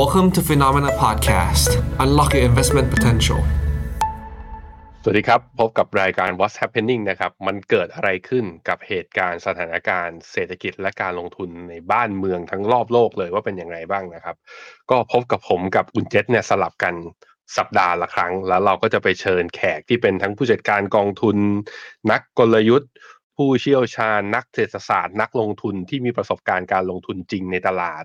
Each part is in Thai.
Welcome to Phenomena Podcast. Unlock your investment potential. สวัสดีครับ พบกับรายการ What's Happening นะครับ มันเกิดอะไรขึ้นกับเหตุการณ์สถานการณ์เศรษฐกิจและการลงทุนในบ้านเมืองทั้งรอบโลกเลยว่าเป็นอย่างไรบ้างนะครับ ก็พบกับผมกับอุนเจษเนี่ยสลับกันสัปดาห์ละครั้ง แล้วเราก็จะไปเชิญแขกที่เป็นทั้งผู้จัดการกองทุน นักกลยุทธ์ ผู้เชี่ยวชาญ นักเศรษฐศาสตร์ นักลงทุนที่มีประสบการณ์การลงทุนจริงในตลาด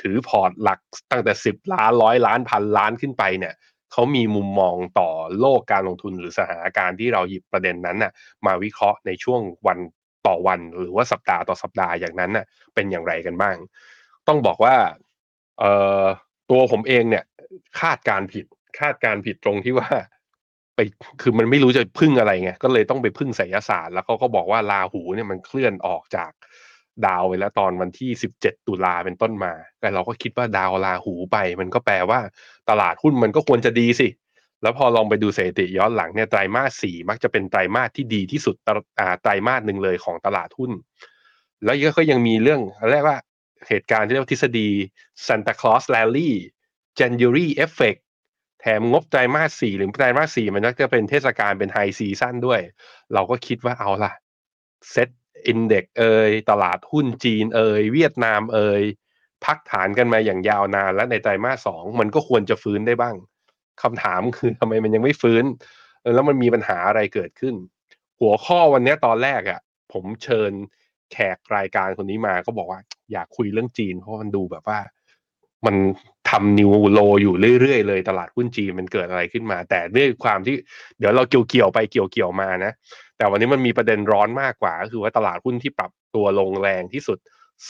ถือพอร์ตหลักตั้งแต่10ล้านร้อยล้านพันล้านขึ้นไปเนี่ยเขามีมุมมองต่อโลกการลงทุนหรือสถานการณ์ที่เราหยิบประเด็นนั้นน่ะมาวิเคราะห์ในช่วงวันต่อวันหรือว่าสัปดาห์ต่อสัปดาห์อย่างนั้นน่ะเป็นอย่างไรกันบ้าง ต้องบอกว่าเอ่อตัวผมเองเนี่ยคาดการผิดคาดการผิดตรงที่ว่าไปคือมันไม่รู้จะพึ่งอะไรไงก็เลยต้องไปพึ่งไสยศาสตร์แล้วเขาก็บอกว่าราหูเนี่ยมันเคลื่อนออกจาก ดาวไปแล้วตอนวันที่ 17 ตุลาเป็นต้นมา แต่เราก็คิดว่าดาวราหูไป มันก็แปลว่าตลาดหุ้นมันก็ควรจะดีสิ แล้วพอลองไปดูสถิติย้อนหลังเนี่ยไตรมาสสี่มักจะเป็นไตรมาสที่ดีที่สุดไตรมาสหนึ่งเลยของตลาดหุ้น แล้วก็ยังมีเรื่องเรียกว่าเหตุการณ์ที่เรียกว่าทฤษฎี Santa Claus Rally January Effect แถมงบไตรมาสสี่หรือไตรมาสสี่มันก็จะเป็นเทศกาลเป็นไฮซีซั่นด้วย เราก็คิดว่าเอาล่ะ เซ็ต อินเด็กเอยตลาดหุ้นจีนเอยเวียดนามเอยพักฐานกันมาอย่างยาวนาน และในไตรมาสสองมันก็ควรจะฟื้นได้บ้างคำถามคือทำไมมันยังไม่ฟื้น แล้วมันมีปัญหาอะไรเกิดขึ้น หัวข้อวันนี้ตอนแรกอะ่ะ ผมเชิญแขกรายการคนนี้มาก็บอกว่า อยากคุยเรื่องจีน เพราะมันดูแบบว่า มันทำนิวโลอยู่เรื่อยๆเลยตลาดหุ้นจีนมันเกิดอะไรขึ้นมา แต่ด้วยความที่เดี๋ยวเราเกี่ยวๆไปเกี่ยวๆมานะ แต่วันนี้มันมีประเด็นร้อนมากกว่า ก็คือว่าตลาดหุ้นที่ปรับตัวลงแรงที่สุด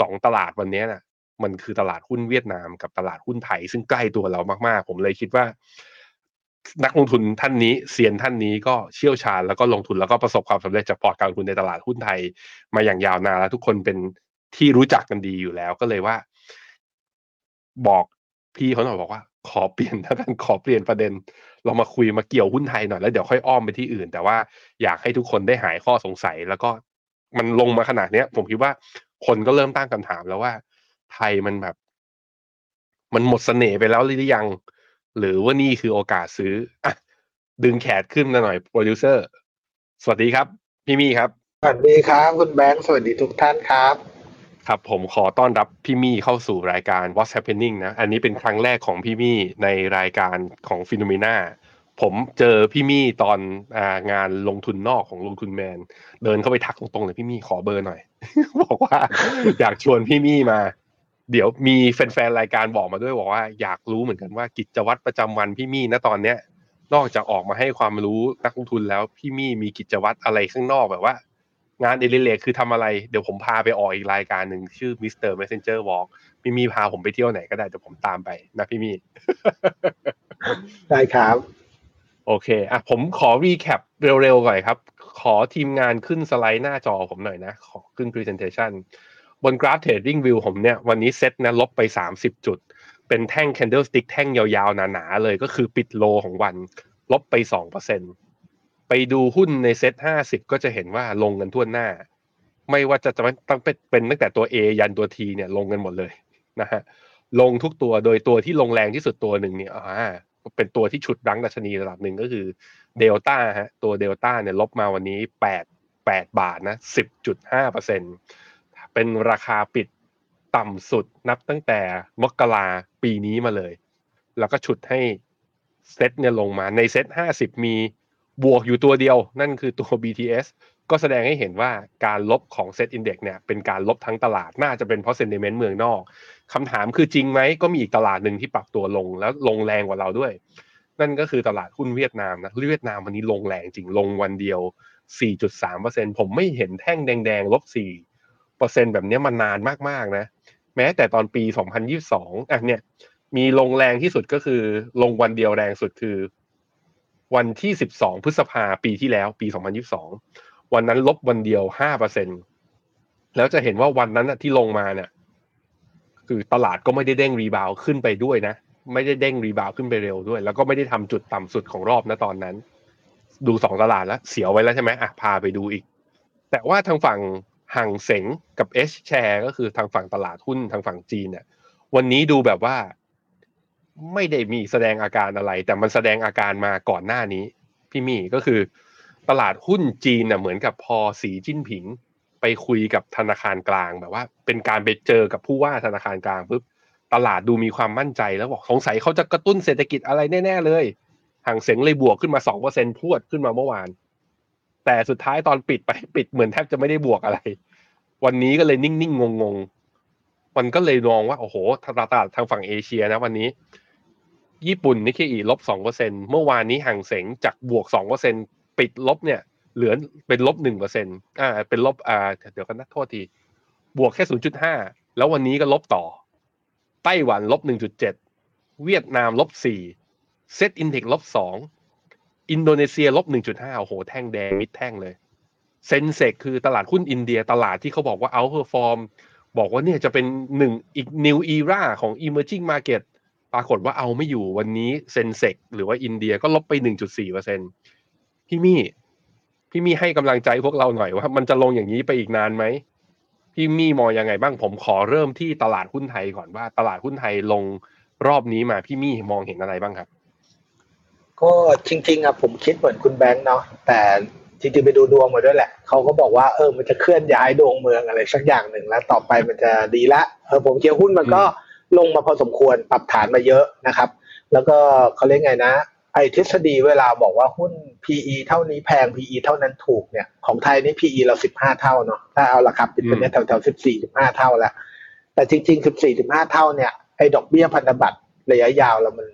สองตลาดวันนี้นะ่ะ มันคือตลาดหุ้นเวียดนามกับตลาดหุ้นไทย ซึ่งใกล้ตัวเรามากๆ ผมเลยคิดว่า นักลงทุนท่านนี้เซียนท่านนี้ก็เชี่ยวชาญแล้วก็ลงทุนแล้วก็ประสบความสำเร็จจากพอร์ตการลงทุนในตลาดหุ้นไทย มาอย่างยาวนานแล้วทุกคนเป็นที่รู้จักกันดีอยู่แล้วก็เลยว่า บอกพี่เขาหน่อยบอกว่า ขอเปลี่ยนถ้ากันขอเปลี่ยนประเด็น เรามาคุยมาเกี่ยวหุ้นไทยหน่อยแล้วเดี๋ยวค่อยอ้อมไปที่อื่น แต่ว่าอยากให้ทุกคนได้หายข้อสงสัย แล้วก็มันลงมาขนาดเนี้ย ผมคิดว่าคนก็เริ่มตั้งคำถามแล้วว่า ไทยมันแบบ มันหมดเสน่ห์ไปแล้วหรือยัง หรือว่านี่คือโอกาสซื้ออะดึงแขนขึ้นหน่อยโปรดิวเซอร์ สวัสดีครับ พี่มี่ครับ สวัสดีครับ คุณแบงค์ สวัสดีทุกท่านครับ ครับ ผมขอต้อนรับพี่มี่เข้าสู่รายการ What's Happening นะ อันนี้เป็นครั้งแรกของพี่มี่ในรายการของ p h e n o m e n a ผมเจอพี่มี่ตอนงานลงทุนนอกของลงทุนแมน เดินเข้าไปทักตรงๆเลยพี่มี่ขอเบอร์หน่อย บอกว่าอยากชวนพี่มี่มา เดี๋ยวมีแฟนๆรายการบอกมาด้วยบอกว่าอยากรู้เหมือนกันว่ากิจวัตรประจำวันพี่มี่ณตอนเนี้ยนอกจากออกมาให้ความรู้นักลงทุนแล้วพี่มี่มีกิจวัตรอะไรข้างนอกแบบว่า งานเอลิเลกคือทำอะไร เดี๋ยวผมพาไปออกอีกรายการหนึ่งชื่อ Mr. Messenger Walk พี่มี่พาผมไปเที่ยวไหนก็ได้เดี๋ยวผมตามไปนะพี่มี่ได้ครับ โอเคอะผมขอ recap เร็วๆก่อนครับ ขอทีมงานขึ้นสไลด์หน้าจอผมหน่อยนะ ขอขึ้น presentation บนกราฟ TradingView ผมเนี่ย วันนี้เซ็ตนะลบไป 30 จุด เป็นแท่ง candlestick แท่งยาวๆ หนาๆ เลยก็คือปิด low ของวัน ลบไป 2% ไปดูหุ้นในเซ็ต50ก็จะเห็นว่าลงกันทั่วหน้า ไม่ว่าจะจะต้องเป็นตั้งแต่ตัว A ยันตัว T เนี่ยลงกันหมดเลยนะฮะลงทุกตัวโดยตัวที่ลงแรงที่สุดตัวหนึ่งเนี่ยอ่าเป็นตัวที่ฉุดรั้งดัชนีระดับหนึ่งก็คือเดลต้าฮะตัวเดลต้าเนี่ยลบมาวันนี้แปดแปดบาทนะสิบจุดห้าเปอร์เซ็นเป็นราคาปิดต่ำสุดนับตั้งแต่มกราปีนี้มาเลย แล้วก็ฉุดให้เซ็ตเนี่ยลงมาในเซ็ตห้าสิบมี บวกอยู่ตัวเดียว นั่นคือตัว BTS ก็แสดงให้เห็นว่าการลบของ SET Index เนี่ยเป็นการลบทั้งตลาดน่าจะเป็นเพราะ sentiment เมืองนอกคำถามคือจริงไหมก็มีอีกตลาดหนึ่งที่ปรับตัวลงแล้วลงแรงกว่าเราด้วย นั่นก็คือตลาดหุ้นเวียดนามนะเวียดนามวันนี้ลงแรงจริงลงวันเดียว 4.3%ผมไม่เห็นแท่งแดงๆลบ4%แบบนี้มานานมากๆนะ แม้แต่ตอนปี 2022อะเนี่ยมีลงแรงที่สุดก็คือลงวันเดียวแรงสุดคือ วันที่ 12 พฤษภาปีที่แล้วปี 2022 วันนั้นลบวันเดียว 5%แล้วจะเห็นว่าวันนั้นที่ลงมาเนี่ย คือตลาดก็ไม่ได้เด้งรีบาวขึ้นไปด้วยนะ ไม่ได้เด้งรีบาวขึ้นไปเร็วด้วย แล้วก็ไม่ได้ทำจุดต่ำสุดของรอบนะตอนนั้น ดูสองตลาดแล้วเสียวไว้แล้วใช่ไหมอะพาไปดูอีก แต่ว่าทางฝั่งห่างเสงกับ H share ก็คือทางฝั่งตลาดหุ้นทางฝั่งจีนเนี่ยวันนี้ดูแบบว่า ไม่ได้มีแสดงอาการอะไร แต่มันแสดงอาการมาก่อนหน้านี้ พี่มี่ก็คือ ตลาดหุ้นจีนน่ะเหมือนกับพอสีจิ้นผิง ไปคุยกับธนาคารกลางแบบว่า เป็นการไปเจอกับผู้ว่าธนาคารกลางปุ๊บตลาดดูมีความมั่นใจแล้วบอกสงสัยเขาจะกระตุ้นเศรษฐกิจอะไรแน่ๆเลยห่างเสียงเลยบวกขึ้นมาสองเปอร์เซ็นพรวดขึ้นมาเมื่อวาน แต่สุดท้ายตอนปิดไปปิดเหมือนแทบจะไม่ได้บวกอะไร วันนี้ก็เลยนิ่งๆงงๆมันก็เลยมองว่าโอ้โหตลาดทางฝั่งเอเชียนะ วันนี้ ญี่ปุ่นนิกเกอีลบสองเปอร์เซ็นเมื่อวานนี้ห่างเสงจากบวกสองเปอร์เซ็นปิดลบเนี่ย เหลือเป็นลบหนึ่งเปอร์เซ็นอ่า เป็นลบอ่าเดี๋ยวกันนะโทษที บวกแค่ศูนย์จุดห้าแล้ววันนี้ก็ลบต่อ ไต้หวันลบหนึ่งจุดเจ็ดเวียดนามลบสี่ SET Index ลบสองอินโดนีเซียลบหนึ่งจุดห้าโอ้โห แท่งแดงมิดแท่งเลย Sensex คือตลาดหุ้นอินเดียตลาดที่เขาบอกว่า outperform บอกว่าเนี่ยจะเป็นหนึ่งอีก new era ของ emerging market ปรากฏว่าเอาไม่อยู่วันนี้ Sensex หรือว่าอินเดียก็ลบไป 1.4เปอร์เซ็นพี่มี่พี่มี่ให้กำลังใจพวกเราหน่อยว่ามันจะลงอย่างนี้ไปอีกนานไหมพี่มี่มองยังไงบ้างผมขอเริ่มที่ตลาดหุ้นไทยก่อนว่า ตลาดหุ้นไทยลงรอบนี้มาพี่มี่มองเห็นอะไรบ้างครับ ก็จริงๆอะผมคิดเหมือนคุณแบงค์เนาะแต่จริงๆไปดูดวงมาด้วยแหละเขาก็บอกว่าเออมันจะเคลื่อนย้ายดวงเมืองอะไรสักอย่างหนึ่งแล้ว ต่อไปมันจะดีละเออผมเชื่อหุ้นมันก็ ลงมาพอสมควรปรับฐานมาเยอะนะครับ แล้วก็เขาเรียกไงนะไอ้ทฤษฎีเวลาบอกว่าหุ้น PE เท่านี้แพง PE เท่านั้นถูกเนี่ยของไทยนี่ PE เราสิบห้าเท่าเนาะถ้าเอาราคาปิดไปเนี่ยแถวๆสิบสี่สิบห้าเท่าแล้วแต่จริงๆสิบสี่สิบห้าเท่าเนี่ยไอ้ดอกเบี้ยพันธบัตรระยะยาวเรามัน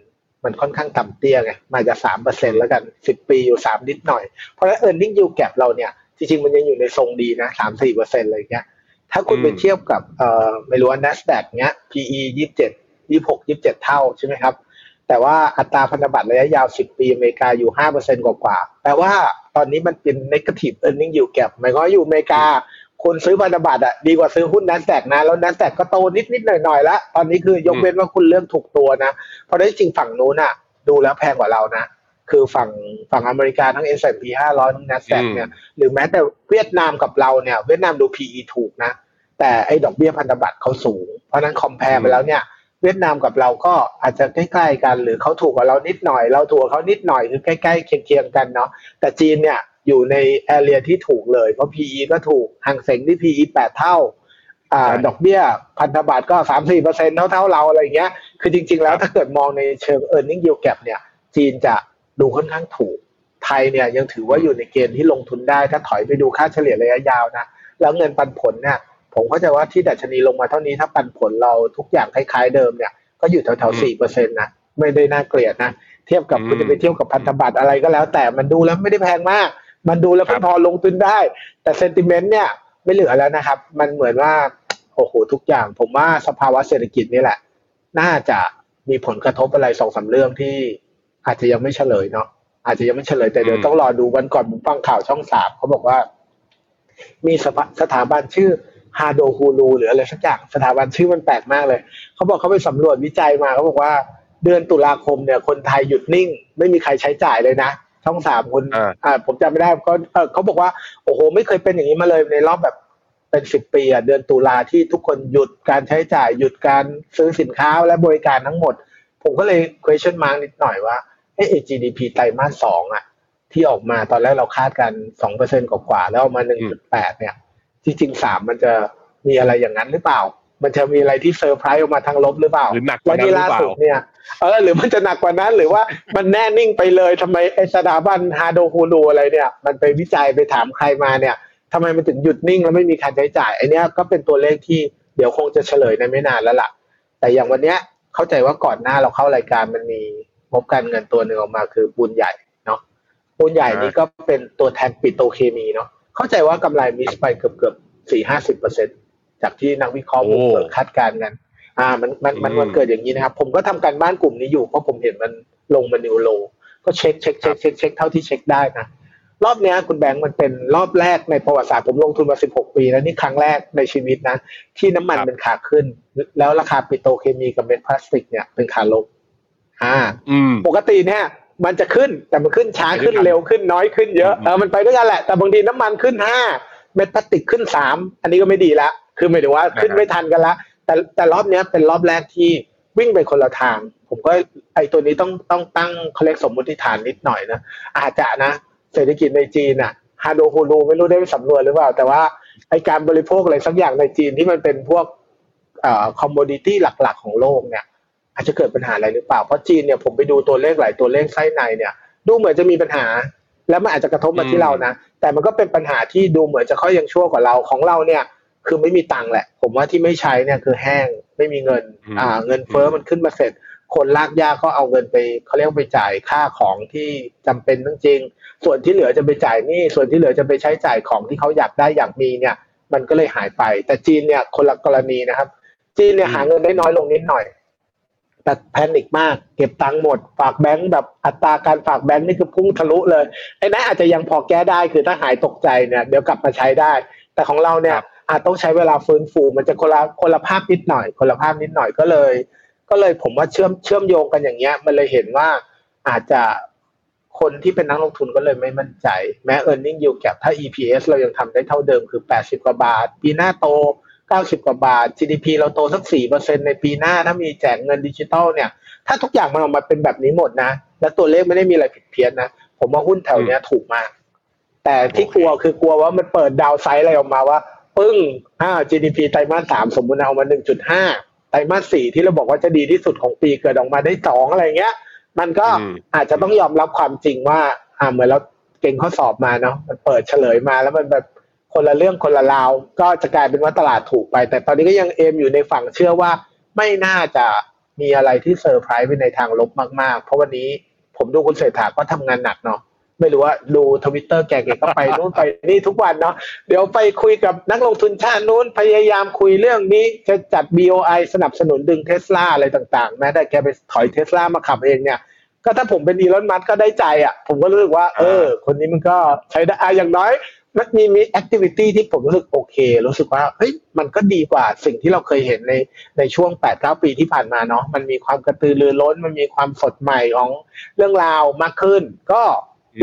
มันค่อนข้างต่ำเตี้ยไงมาจะสามเปอร์เซ็นแล้วกันสิบปีอยู่สามนิดหน่อย เพราะฉะนั้น earning yield gap เราเนี่ยจริงๆมันยังอยู่ในทรงดีนะสามสี่เปอร์เซ็นต์อะไรเงี้ย ถ้าคุณไปเทียบกับเอ่อไม่รู้ว่า NASDAQ เนี้ย PE ยี่สิบเจ็ดยี่หกยี่สิบเจ็ดเท่าใช่ไหมครับ แต่ว่าอัตราพันธบัตรระยะยาว10ปีอเมริกาอยู่5%กว่าๆแปลว่าตอนนี้มันเป็น negative earning yield gap หมายความว่าอยู่อเมริกาคนซื้อพันธบัตรอะดีกว่าซื้อหุ้น NASDAQ นะ แล้ว NASDAQ ก็โตนิดๆหน่อยๆแล้วตอนนี้คือยกเว้นว่าคุณเลือกถูกตัวนะ เพราะฉะนั้นจริงฝั่งนู้นอะ ดูแล้วแพงกว่าเรานะ คือฝั่งฝั่งอเมริกาทั้ง S&P 500 ทั้ง NASDAQ เนี่ยหรือแม้แต่เวียดนามกับเราเนี่ยเวียดนามดู PE ถูกนะ แต่ไอ้ดอกเบี้ยพันธบัตรเขาสูง เพราะฉะนั้นคอมเพลไปแล้วเนี่ยเวียดนามกับเราก็อาจจะใกล้ๆกันหรือเขาถูกกว่าเรานิดหน่อย เราถูกกว่าเขานิดหน่อยคือใกล้ๆเคียงๆกันเนาะแต่จีนเนี่ยอยู่ในแอเรียที่ถูกเลย เพราะ PE ก็ถูกห่างเสงที่ PE แปดเท่าอ่าใช่ดอกเบี้ยพันธบัตรก็สามสี่เปอร์เซ็นเท่าๆเราอะไรอย่างเงี้ย คือจริงๆแล้วถ้าเกิดมองในเชิง e a r n i n g yield gap เนี่ย จีนจะ ดูค่อนข้างถูก ไทยเนี่ยยังถือว่าอยู่ในเกณฑ์ที่ลงทุนได้ถ้าถอยไปดูค่าเฉลี่ยระยะยาวนะ แล้วเงินปันผลเนี่ยผมเข้าใจว่าที่ดัชนีลงมาเท่านี้ถ้าปันผลเราทุกอย่างคล้ายๆเดิมเนี่ยก็อยู่แถวๆสี่เปอร์เซ็นต์นะไม่ได้น่าเกลียดนะ เทียบกับอืมคุณจะไปเทียบกับพันธบัตรอะไรก็แล้ว แต่มันดูแล้วไม่ได้แพงมาก มันดูแล้วครับพอลงทุนได้ แต่เซนติเมนต์เนี่ยไม่เหลือแล้วนะครับ มันเหมือนว่าโอ้โหทุกอย่าง ผมว่าสภาวะเศรษฐกิจนี่แหละ น่าจะมีผลกระทบอะไรสองสามเรื่องที่ อาจจะยังไม่เฉลยเนาะอาจจะยังไม่เฉลยแต่เดี๋ยวอืมต้องรอดูวันก่อนผมฟังข่าวช่องสามเขาบอกว่า มีสถาสถาบันชื่อฮาโดฮูลูหรืออะไรสักอย่างสถาบันชื่อมันแปลกมากเลยเขาบอกเขาไปสำรวจวิจัยมาเขาบอกว่าเดือนตุลาคมเนี่ย คนไทยหยุดนิ่ง ไม่มีใครใช้จ่ายเลยนะช่องสามคนอ่าอ่าผมจำไม่ได้ก็เออเขาบอกว่าโอ้โห ไม่เคยเป็นอย่างนี้มาเลยในรอบแบบเป็นสิบปีอะเดือนตุลาที่ทุกคนหยุดการใช้จ่าย หยุดการซื้อสินค้าและบริการทั้งหมด ผมก็เลย question mark นิดหน่อยว่า เออ GDP ไตรมาสสองอะที่ออกมาตอนแรกเราคาดกันสองเปอร์เซ็นกว่าๆแล้วออกมาหนึ่งจุดแปดเนี่ย จริงๆสามมันจะมีอะไรอย่างนั้นหรือเปล่า มันจะมีอะไรที่เซอร์ไพรส์ออกมาทางลบหรือเปล่าหรือหนักกว่าแล้วนั้นนี่หรือเปล่าล่าสุดเนี่ยเออหรือมันจะหนักกว่านั้นหรือว่ามันแน่นิ่งไปเลยทำไมไอสถาบันฮาโดฮูลูอะไรเนี่ย มันไปวิจัยไปถามใครมาเนี่ยทำไมมันถึงหยุดนิ่งแล้วไม่มีการใช้จ่ายไอเนี้ยก็เป็นตัวเลขที่เดี๋ยวคงจะเฉลยในไม่นานแล้วล่ะ แต่อย่างวันเนี้ยเข้าใจว่าก่อนหน้าเราเข้ารายการมันมีง บการเงินตัวหนึ่งออกมาคือปูนใหญ่เนาะปูนใหญ่นี่ก็เป็นตัวแทนปิโตรเคมีเนาะเข้าใจว่ากำไร miss ไปเกือบเกือบสี่ห้าสิบเปอร์เซ็นจากที่นักวิเคราะห์โบรกเกอร์คาดการณ์กัน อ่ามันมันมันอืมมันเกิดอย่างนี้นะครับ ผมก็ทำการบ้านกลุ่มนี้อยู่เพราะผมเห็นมันลงมา new low ก็เช็คเช็คเช็คเช็คเช็คเท่าที่เช็คได้นะรอบเนี้ยคุณแบงค์มันเป็นรอบแรกในประวัติศาสตร์ผมลงทุนมา 16 ปี แล้วนี่ครั้งแรกในชีวิตนะ ที่น้ำมันครับเป็นขาขึ้น แล้วราคาปิโตรเคมีกับเม็ดพลาสติกเนี่ยเป็นขาลง อ่าอืมปกติเนี่ยมันจะขึ้นแต่มันขึ้นช้าขึ้นไปด้วยกันเร็วขึ้นน้อยขึ้นเยอะอืมเออมันไปด้วยกันแหละ แต่บางทีน้ำมันขึ้นห้าเม็ดพลาสติกขึ้นสามอันนี้ก็ไม่ดีละคือหมายถึงว่าขึ้นไม่ทันกันละแต่แต่รอบเนี้ยเป็นรอบแรกที่วิ่งไปคนละทาง ผมก็ไอตัวนี้ต้องต้องตั้งเขาเรียกสมมติฐานนิดหน่อยนะอาจจะนะเศรษฐกิจในจีนอะฮาโดฮูลูไม่รู้ได้ไปสำรวจหรือเปล่า แต่ว่าไอการบริโภคอะไรสักอย่างในจีนที่มันเป็นพวกเอ่อ commodity หลัก ๆ ของโลกเนี่ย อาจจะเกิดปัญหาอะไรหรือเปล่า เพราะจีนเนี่ยผมไปดูตัวเลขหลายตัวเลขไส้ในเนี่ย ดูเหมือนจะมีปัญหา แล้วมันอาจจะกระทบมาที่เรานะ แต่มันก็เป็นปัญหาที่ดูเหมือนจะค่อยยังชั่วกว่าเราของเราเนี่ย คือไม่มีตังค์แหละ ผมว่าที่ไม่ใช้เนี่ยคือแห้งไม่มีเงินอืมอ่า เงินเฟ้อมันขึ้นมาเสร็จ คนรากหญ้าก็เอาเงินไปเขาเรียกว่าไปจ่ายค่าของที่จำเป็นจริงๆส่วนที่เหลือจะไปจ่ายหนี้ส่วนที่เหลือจะไปใช้จ่ายของที่เขาอยากได้อยากมีเนี่ย มันก็เลยหายไป แต่จีนเนี่ยคนละกรณีนะครับ จีนเนี่ยหาเงินได้น้อยลงนิดหน่อย แต่แพนิคมาก เก็บตังค์หมด ฝากแบงค์แบบอัตราการฝากแบงค์นี่คือพุ่งทะลุเลยไอ้นั้นอาจจะยังพอแก้ได้คือถ้าหายตกใจเนี่ยเดี๋ยวกลับมาใช้ได้ แต่ของเราเนี่ยครับอาจต้องใช้เวลาฟื้นฟู มันจะคนละคนละภาพนิดหน่อย คนละภาพนิดหน่อยก็เลย ก็เลยผมว่าเชื่อมเชื่อมโยงกันอย่างเงี้ย มันเลยเห็นว่าอาจจะคนที่เป็นนักลงทุนก็เลยไม่มั่นใจ แม้ e a r n i n g yield gap ถ้า EPS เรายังทำได้เท่าเดิมคือ 80 กว่าบาท ปีหน้าโต 90 กว่าบาท GDP เราโตสัก 4%ในปีหน้าถ้ามีแจกเงินดิจิทัลเนี่ย ถ้าทุกอย่างมันออกมาเป็นแบบนี้หมดนะ และตัวเลขไม่ได้มีอะไรผิดเพี้ยนนะ ผมว่าหุ้นแถวเนี้ยถูกมาก แต่ที่กลัวคือกลัวว่ามันเปิดดาวไซด์อะไรออกมาว่า ปึ้งอ่า GDP ไตรมาสสามสมมุติเอามา 1.5 ไตรมาสสี่ที่เราบอกว่าจะดีที่สุดของปีเกิดออกมาได้สองอะไรเงี้ย มันก็อืมอาจจะต้องยอมรับความจริงว่า อ่าเหมือนเราเก็งข้อสอบมาเนาะมันเปิดเฉลยมาแล้วมันแบบ คนละเรื่องคนละราว ก็จะกลายเป็นว่าตลาดถูกไป แต่ตอนนี้ก็ยัง aim อยู่ในฝั่งเชื่อว่าไม่น่าจะมีอะไรที่เซอร์ไพรส์ไปในทางลบมากๆ เพราะวันนี้ผมดูคุณเศรษฐาก็ทำงานหนักเนาะไม่รู้ว่าดูทวิตเตอร์แกแกก็ไปนู่นไปนี่ทุกวันเนาะเดี๋ยวไปคุยกับนักลงทุนชาตินู้นพยายามคุยเรื่องนี้จะจัด BOI สนับสนุนดึงเทสลาอะไรต่างๆแม้แต่แกไปถอยเทสลามาขับเองเนี่ย ก็ถ้าผมเป็นอีลอนมัสก์ก็ได้ใจอะ ผมก็รู้สึกว่า เออ คนนี้มันก็ใช้ได้อะอย่างน้อย มันมีมีแอคทิวิตี้ที่ผมรู้สึกโอเค รู้สึกว่าเฮ้ยมันก็ดีกว่าสิ่งที่เราเคยเห็นในในช่วง8-9ปีที่ผ่านมาเนาะมันมีความกระตือรือร้น มันมีความสดใหม่ของเรื่องราวมากขึ้น ก็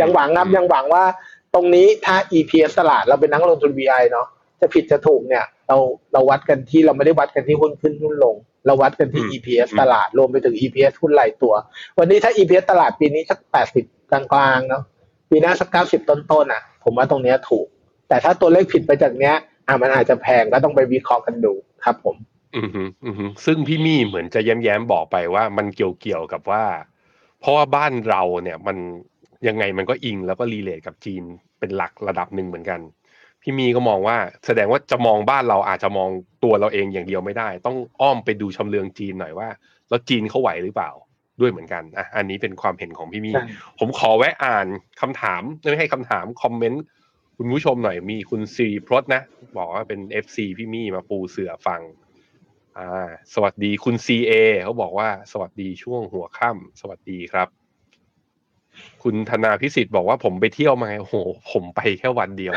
ยังหวังครับยังหวังว่า ตรงนี้ถ้า EPS ตลาดเราเป็นนักลงทุน VI เนาะจะผิดจะถูกเนี่ย เราเราวัดกันที่เราไม่ได้วัดกันที่หุ้นขึ้นหุ้นลง เราวัดกันที่อืม EPS อืมตลาดรวมไปถึง EPS หุ้นรายตัว วันนี้ถ้า EPS ตลาดปีนี้สัก80กลางๆเนาะ ปีหน้าสัก90ต้นๆอะ ผมว่าตรงเนี้ยถูก แต่ถ้าตัวเลขผิดไปจากเนี้ย อะมันอาจจะแพงก็ต้องไปวิเคราะห์กันดูครับ ผม อือฮึอือฮึซึ่งพี่มี่เหมือนจะแย้มๆบอกไปว่ามันเกี่ยวเกี่ยวกับว่า เพราะว่าบ้านเราเนี่ยมันยังไงมันก็อิงแล้วก็รีเลทกับจีนเป็นหลักระดับหนึ่งเหมือนกัน พี่มีก็มองว่าแสดงว่าจะมองบ้านเราอาจจะมองตัวเราเองอย่างเดียวไม่ได้ ต้องอ้อมไปดูชำเลืองจีนหน่อยว่า แล้วจีนเขาไหวหรือเปล่า ด้วยเหมือนกันอะอันนี้เป็นความเห็นของพี่มีใช่ผมขอแวะอ่านคำถามไม่ให้คำถามคอมเมนต์คุณผู้ชมหน่อยมีคุณซีพรตนะ บอกว่าเป็น FC พี่มี่มาปูเสือฟังอ่า สวัสดีคุณ CA เขาบอกว่าสวัสดีช่วงหัวค่ำสวัสดีครับ คุณธนาพิสิทธิ์บอกว่าผมไปเที่ยวมาไงโอ้โหผมไปแค่วันเดียว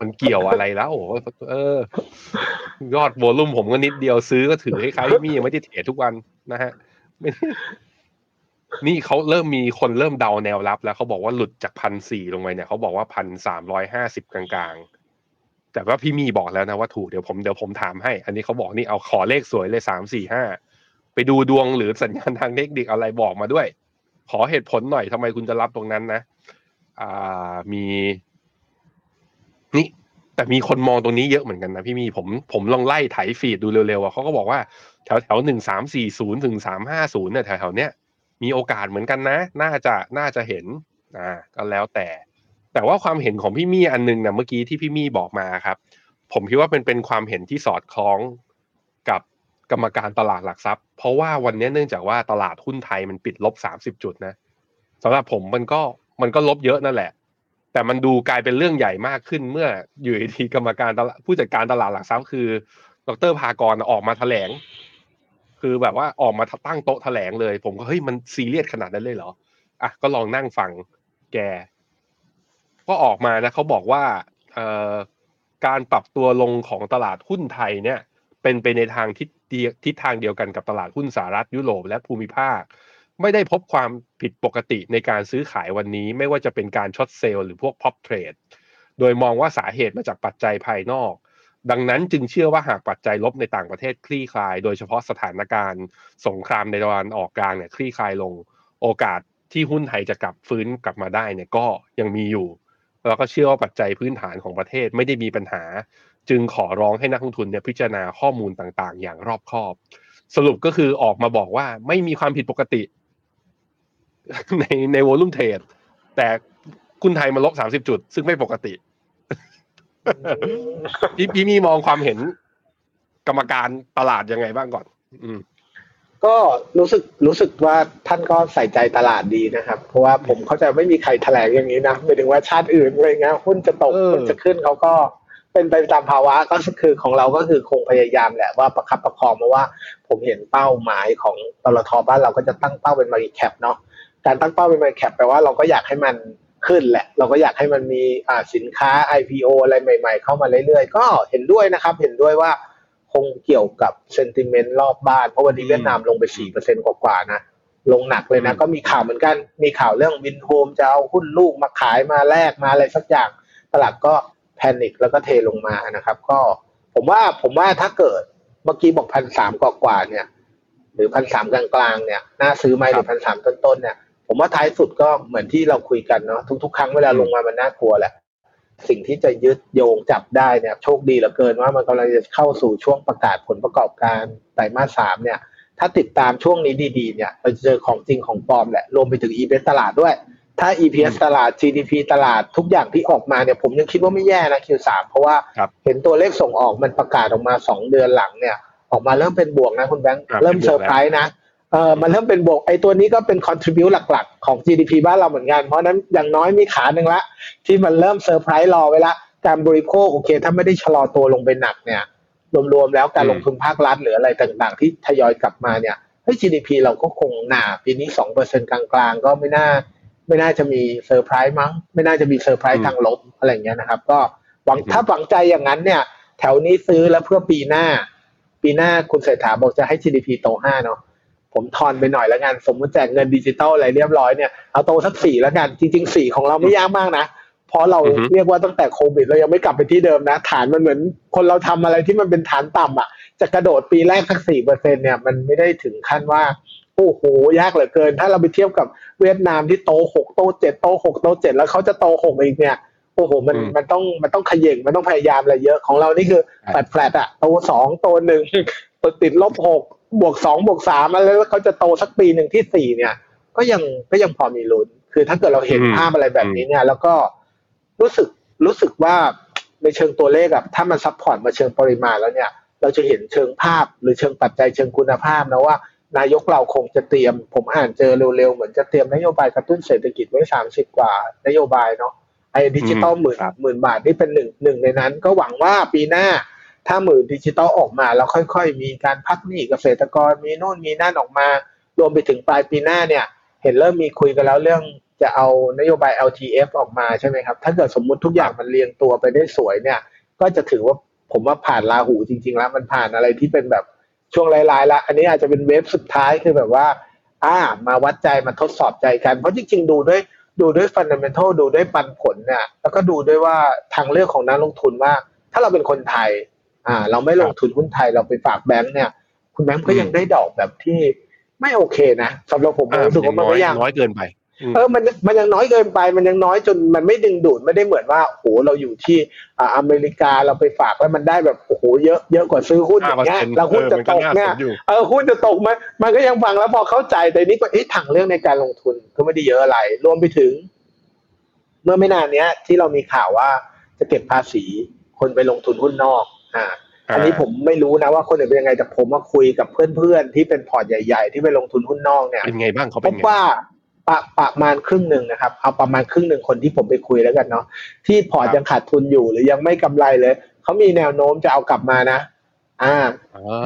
มันเกี่ยวอะไรแล้วโอ้โหเออ ยอดโวลุ่มผมก็นิดเดียวซื้อก็ถือให้ใครมียังไม่ได้เทรดทุกวันนะฮะไม่ได้ นี่เขาเริ่มมีคนเริ่มเดาแนวรับแล้วเขาบอกว่าหลุดจากพันสี่ลงไปเนี่ยเขาบอกว่าพันสามร้อยห้าสิบกลางๆ แต่ว่าพี่มีบอกแล้วนะว่าถูกเดี๋ยวผมเดี๋ยวผมถามให้ อันนี้เขาบอกนี่เอาขอเลขสวยเลยสามสี่ห้าไปดูดวงหรือสัญญาณทางเทคนิคอะไรบอกมาด้วย ขอเหตุผลหน่อยทำไมคุณจะรับตรงนั้นนะอ่ามีนี่แต่มีคนมองตรงนี้เยอะเหมือนกันนะพี่มีผมผมลองไล่ไถฟีดดูเร็วๆอะเขาก็บอกว่าแถวแถวหนึ่งสามสี่ศูนย์ถึงสามห้าศูนย์เนี่ยแถวแถวๆเนี้ย มีโอกาสเหมือนกันนะ น่าจะน่าจะเห็นอ่าก็แล้วแต่ แต่ว่าความเห็นของพี่มี่อันนึงนะเมื่อกี้ที่พี่มี่บอกมาครับ ผมคิดว่าเป็นเป็นความเห็นที่สอดคล้องกับกรรมการตลาดหลักทรัพย์ เพราะว่าวันนี้เนื่องจากว่าตลาดหุ้นไทยมันปิดลบสามสิบจุดนะสำหรับผมมันก็มันก็ลบเยอะนั่นแหละ แต่มันดูกลายเป็นเรื่องใหญ่มากขึ้นเมื่ออยู่ดีกรรมการตลาดผู้จัดการตลาดหลักทรัพย์คือ ดรภากรออกมาแถลง คือแบบว่าออกมาตั้งโต๊ะแถลงเลย ผมก็เฮ้ยมันซีเรียสขนาดนั้นเลยเหรออะก็ลองนั่งฟังแก ก็ออกมานะเขาบอกว่าเอ่การปรับตัวลงของตลาดหุ้นไทยเนี่ย เป็นไปในทางทิศทิศทางเดียวกันกับตลาดหุ้นสหรัฐยุโรปและภูมิภาค ไม่ได้พบความผิดปกติในการซื้อขายวันนี้ ไม่ว่าจะเป็นการ short sell หรือพวก prop trade โดยมองว่าสาเหตุมาจากปัจจัยภายนอก ดังนั้นจึงเชื่อว่าหากปัจจัยลบในต่างประเทศคลี่คลาย โดยเฉพาะสถานการณ์สงครามในตะวันออกกลางเนี่ยคลี่คลายลงโอกาสที่หุ้นไทยจะกลับฟื้นกลับมาได้เนี่ยก็ยังมีอยู่ แล้วก็เชื่อว่าปัจจัยพื้นฐานของประเทศไม่ได้มีปัญหา จึงขอร้องให้นักลงทุนเนี่ยพิจารณาข้อมูลต่างๆ อย่างรอบคอบ สรุปก็คือออกมาบอกว่าไม่มีความผิดปกติ ในในวอลุ่มเทรดแต่คุณไทยมาลบสามสิบจุด ซึ่งไม่ปกติ พี่พี่มีมองความเห็น กรรมการตลาดยังไงบ้างก่อน อืมก็รู้สึกรู้สึกว่าท่านก็ใส่ใจตลาดดีนะครับ เพราะว่าผมเข้าใจไม่มีใครแถลงอย่างนี้นะหมายถึงว่าชาติอื่นอะไรเงี้ยหุ้นจะตกเออหุ้นจะขึ้นเขาก็เป็นไปตามภาวะก็คือของเราก็คือคงพยายามแหละว่าประคับประคองเพราะว่า ผมเห็นเป้าหมายของตลท. บ้านเราก็จะตั้งเป้าเป็น market cap เนาะการตั้งเป้าเป็น market cap แปลว่าเราก็อยากให้มัน ขึ้นแหละ เราก็อยากให้มันมีอ่าสินค้า IPO อะไรใหม่ ๆ เข้ามาเรื่อยๆ ก็เห็นด้วยนะครับ เห็นด้วยว่าคงเกี่ยวกับ sentiment รอบบ้าน เพราะวันนี้เวียดนามลงไป4%กว่าๆนะ ลงหนักเลยนะอืมก็มีข่าวเหมือนกัน มีข่าวเรื่อง Vinhomes จะเอาหุ้นลูกมาขายมาแลกมาอะไรสักอย่าง ตลาดก็ panic แล้วก็เทลงมานะครับ ก็ผมว่าผมว่าถ้าเกิดเมื่อกี้บอกพันสามกว่าๆเนี่ย หรือพันสามกลางๆเนี่ย น่าซื้อไหมหรือพันสามต้นๆเนี่ย ผมว่าท้ายสุดก็เหมือนที่เราคุยกันเนาะทุก ๆ ครั้งเวลาลงมามันน่ากลัวแหละ สิ่งที่จะยึดโยงจับได้เนี่ย โชคดีเหลือเกินว่ามันกำลังจะเข้าสู่ช่วงประกาศผลประกอบการไตรมาสสามเนี่ย ถ้าติดตามช่วงนี้ดีๆ เนี่ยเราจะเจอของจริงของปลอมแหละรวมไปถึง EPS ตลาดด้วย ถ้า EPS ตลาด GDP ตลาดทุกอย่างที่ออกมาเนี่ยผมยังคิดว่าไม่แย่นะ Q3 เพราะว่าครับเห็นตัวเลขส่งออกมันประกาศออกมา 2 เดือนหลังเนี่ย ออกมาเริ่มเป็นบวกนะคุณแบงค์อ่าเริ่มเป็นบวกเซอร์ไพรส์นะ เออมันเริ่มเป็นบวกไอ้ตัวนี้ก็เป็น contribute หลักๆ ของ GDP บ้านเราเหมือนกัน เพราะฉะนั้นอย่างน้อยมีขาหนึ่งละ ที่มันเริ่มเซอร์ไพรส์รอไว้ละ การบริโภคโอเค ถ้าไม่ได้ชะลอตัวลงไปหนักเนี่ย รวมๆแล้วการอืมลงทุนภาครัฐหรืออะไรต่างๆ ที่ทยอยกลับมาเนี่ยเฮ้ย GDP เราก็คงน่าปีนี้สองเปอร์เซ็นกลางๆ ก็ไม่น่า ไม่น่าจะมีเซอร์ไพรส์มั้ง ไม่น่าจะมีเซอร์ไพรส์ทางลบอะไรอย่างเงี้ยนะครับ ก็หวังถ้าหวังใจอย่างนั้นเนี่ย แถวนี้ซื้อแล้วเพื่อปีหน้า ปีหน้าคุณเศรษฐาบอกจะให้ GDP โตห้าเนาะ ผมทอนไปหน่อยแล้วกัน สมมติแจกเงินดิจิตอลอะไรเรียบร้อยเนี่ยเอาโตสักสี่แล้วกันจริงๆสี่ของเราไม่ยากมากนะเพราะเราอือฮึเรียกว่าตั้งแต่โควิดเรายังไม่กลับไปที่เดิมนะ ฐานมันเหมือนคนเราทำอะไรที่มันเป็นฐานต่ำอะจะกระโดดปีแรกสักสี่เปอร์เซ็นเนี่ยมันไม่ได้ถึงขั้นว่าโอ้โหยากเหลือเกิน ถ้าเราไปเทียบกับเวียดนามที่โตหกโตเจ็ดโตหกโตเจ็ดแล้วเขาจะโตหกอีกเนี่ยโอ้โหมันอืมมันต้องมันต้องขย่งมันต้องพยายามอะไรเยอะของเรานี่คือใช่ flat flat อะโตสองโตหนึ่งตัวติดลบหก บวกสองบวกสามแล้วเขาจะโตสักปีหนึ่งที่สี่เนี่ย ก็ยังก็ยังพอมีลุ้น คือถ้าเกิดเราเห็นอืมภาพอะไรแบบนี้เนี่ย แล้วก็รู้สึกรู้สึกว่าในเชิงตัวเลขอะถ้ามัน support มาเชิงปริมาณแล้วเนี่ย เราจะเห็นเชิงภาพหรือเชิงปัจจัยเชิงคุณภาพนะว่า นายกเราคงจะเตรียม ผมอ่านเจอเร็วๆ เหมือนจะเตรียมนโยบายกระตุ้นเศรษฐกิจไว้สามสิบกว่านโยบายเนาะไอ้ดิจิตอลหมื่นครับหมื่นบาทนี่เป็นหนึ่งหนึ่งในนั้น ก็หวังว่าปีหน้า ถ้าหมื่นดิจิตอลออกมา แล้วค่อย ๆ มีการพักหนี้เกษตรกรมีโน่นมีนั่นออกมา รวมไปถึงปลายปีหน้าเนี่ย เห็นเริ่มมีคุยกันแล้วเรื่องจะเอานโยบาย LTF ออกมาใช่ไหมครับ ถ้าเกิดสมมุติทุกอย่างมันเรียงตัวไปได้สวยเนี่ย ก็จะถือว่าผมว่าผ่านราหูจริง ๆ แล้วมันผ่านอะไรที่เป็นแบบช่วงลายๆละอันนี้อาจจะเป็นเวฟสุดท้ายคือแบบว่า อ่า มาวัดใจมาทดสอบใจกัน เพราะจริง ๆ ดูด้วยดูด้วยฟันเดเมนทัลดูด้วยปันผลเนี่ย แล้วก็ดูด้วยว่าทางเลือกของนักลงทุนว่า ถ้าเราเป็นคนไทย อ่า เราไม่ลงทุนหุ้นไทยเราไปฝากแบงค์เนี่ย คุณแบงค์ก็ยังได้ดอกแบบที่ไม่โอเคนะสำหรับผมผมรู้สึกว่ามันน้อยไม่ยังน้อยเกินไปอืมเออมันมันยังน้อยเกินไป มันยังน้อยจนมันไม่ดึงดูดไม่ได้เหมือนว่าโอ้โหเราอยู่ที่อ่าอเมริกาเราไปฝากแล้วมันได้แบบโอ้โหเยอะเยอะกว่าซื้อหุ้นอย่างเงี้ย5%แล้วหุ้นจะตกเนี่ยเออมันก็น่าสนอยู่เออหุ้นจะตกไหมมันก็ยังฟังแล้วพอเข้าใจแต่นี่ก็เอ๊ะทางเรื่องในการลงทุนก็ไม่ได้เยอะอะไร รวมไปถึง เมื่อไม่นานเนี้ย ที่เรามีข่าวว่าจะเก็บภาษีคนไปลงทุนหุ้นนอก อ่าอันนี้ผมไม่รู้นะว่าคนอื่นเป็นยังไงแต่ผมมาคุยกับเพื่อนๆที่เป็นพอร์ตใหญ่ ๆ ที่ไปลงทุนหุ้นนอกเนี่ยเป็นไงบ้างเขาพเป็นบไงว่าประประมาณครึ่งหนึ่งนะครับ เอาประมาณครึ่งหนึ่งคนที่ผมไปคุยแล้วกันเนาะที่พอร์ตครับยังขาดทุนอยู่หรือยังไม่กำไรเลยเขามีแนวโน้มจะเอากลับมานะอ่า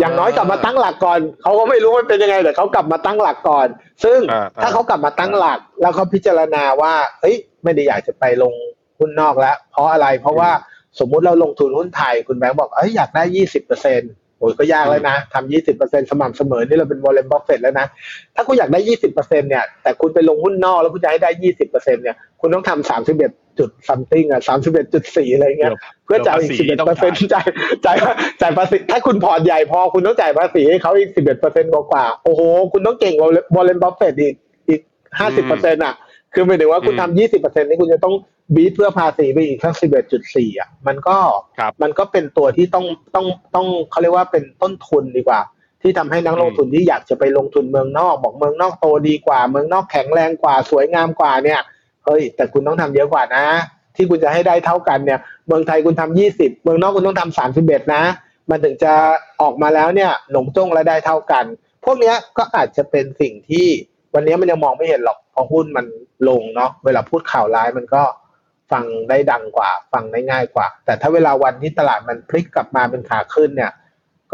อย่างน้อยกลับมาตั้งหลักก่อนเขาก็ไม่รู้มันเป็นยังไงแต่เขากลับมาตั้งหลักก่อน ซึ่งอ่าถ้าเขากลับมาตั้งหลัก แล้วเขาพิจารณาว่าเอ้ยไม่ได้อยากจะไปลงหุ้นนอกแล้ว เพราะอะไรเพราะว่า สมมุติเราลงทุนหุ้นไทย คุณแบงค์บอกเอ้ยอยากได้ยี่สิบเปอร์เซ็นโอ้ยก็ยากแล้วนะทำยี่สิบเปอร์เซ็นสม่ำเสมอนี่เราเป็นวอร์เรนบัฟเฟตต์แล้วนะ ถ้าคุณอยากได้ยี่สิบเปอร์เซ็นเนี่ยแต่คุณไปลงหุ้นนอกแล้วคุณจะให้ได้ยี่สิบเปอร์เซ็นเนี่ยคุณต้องทำสามสิบเอ็ดจุด something อะสามสิบเอ็ดจุดสี่อะไรเงี้ยเพื่อจ่ายอีกสิบเอ็ดเปอร์เซ็นต์จ่ายจ่ายจ่ายภาษีถ้าคุณ port ใหญ่พอคุณต้องจ่ายภาษีให้เขาอีกสิบเอ็ดเปอร์เซ็นต์กว่าๆโอ้โห คุณต้องเก่งกว่า Warren Buffett อีกอีกห้าสิบเปอร์เซ็นต์อะคือหมายถึงว่าคุณทำยี่สิบเปอร์เซ็นต์นี่คุณจะต้อง beat เพื่อภาษีไปอีกทั้งสิบเอ็ดจุดสี่อะมันก็ครับมันก็เป็นตัวที่ต้องต้องต้องเขาเรียกว่าเป็นต้นทุนดีกว่า ที่ทำให้นักลงทุนที่อยากจะไปลงทุนเมืองนอก บอกเมืองนอกโตดีกว่า เมืองนอกแข็งแรงกว่าสวยงามกว่าเนี่ยเฮ้ยแต่คุณต้องทำเยอะกว่านะ ที่คุณจะให้ได้เท่ากันเนี่ย เมืองไทยคุณทำยี่สิบเมืองนอกคุณต้องทำสามสิบเอ็ดนะ มันถึงจะออกมาแล้วเนี่ยหลงจ้งและได้เท่ากัน พวกเนี้ยก็อาจจะเป็นสิ่งที่วันนี้มันยังมองไม่เห็นหรอกเพอหุ้นมันลงเนาะเวลาพูดข่าวร้ายมันก็ ฟังได้ดังกว่า ฟังได้ง่ายกว่า แต่ถ้าเวลาวันที่ตลาดมันพลิกกลับมาเป็นขาขึ้นเนี่ย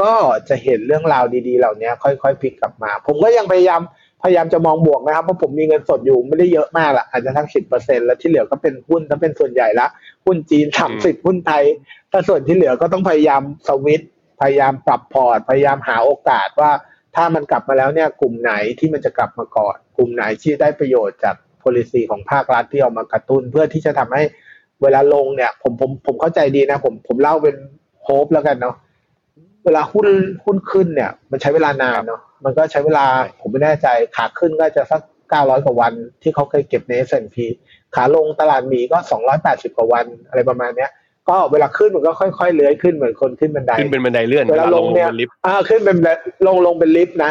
ก็จะเห็นเรื่องราวดีๆ เหล่านี้ค่อยๆพลิกกลับมา ผมก็ยังพยายามพยายามจะมองบวกนะครับเพราะผมมีเงินสดอยู่ไม่ได้เยอะมากละอาจจะทั้งสิบเปอร์เซ็นแล้วที่เหลือก็เป็นหุ้นถ้าเป็นส่วนใหญ่ละหุ้นจีนสามสิบหุ้นไทย ถ้าส่วนที่เหลือก็ต้องพยายามสวิตช์พยายามปรับพอร์ต พยายามหาโอกาสว่า ถ้ามันกลับมาแล้วเนี่ยกลุ่มไหนที่มันจะกลับมาก่อน กลุ่มไหนที่ได้ประโยชน์จาก policy ของภาครัฐที่เอามากระตุ้น เพื่อที่จะทำให้เวลาลงเนี่ยผมผมผมเข้าใจดีนะ ผมผมเล่าเป็นโฮปแล้วกันเนาะเวลาหุ้นหุ้นขึ้นเนี่ย มันใช้เวลานานเนาะมันก็ใช้เวลาผมไม่แน่ใจขาขึ้นก็จะสักเก้าร้อยกว่าวัน ที่เขาเคยเก็บใน S&P ขาลงตลาดหมีก็สองร้อยแปดสิบกว่าวันอะไรประมาณเนี้ยก็เวลาขึ้นมันก็ค่อยๆเลื้อยขึ้นเหมือนคนขึ้นบันไดขึ้นเป็นบันไดเลื่อนเวลาลงเนี่ยเป็นลิฟต์อ่าขึ้นเป็นแบบลงลงเป็นลิฟต์นะ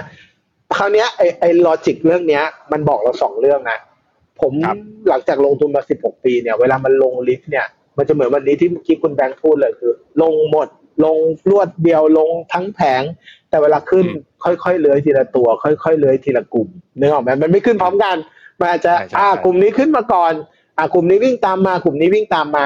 คราวเนี้ยไอไอ logic เรื่องเนี้ย มันบอกเราสองเรื่องนะ ผมครับหลังจากลงทุนมาสิบหกปีเนี่ย เวลามันลงลิฟต์เนี่ย มันจะเหมือนวันนี้ที่เมื่อกี้คุณแบงค์พูดเลยคือ ลงหมด ลงรวดเดียวลงทั้งแผง แต่เวลาขึ้นค่อยๆเลื้อยทีละตัว ค่อยๆเลื้อยทีละกลุ่มนึกออกไหมมันไม่ขึ้นพร้อมกัน มันอาจจะใช่ใช่อ่าใช่กลุ่มนี้ขึ้นมาก่อนอ่ากลุ่มนี้วิ่งตามมากลุ่มนี้วิ่งตามมา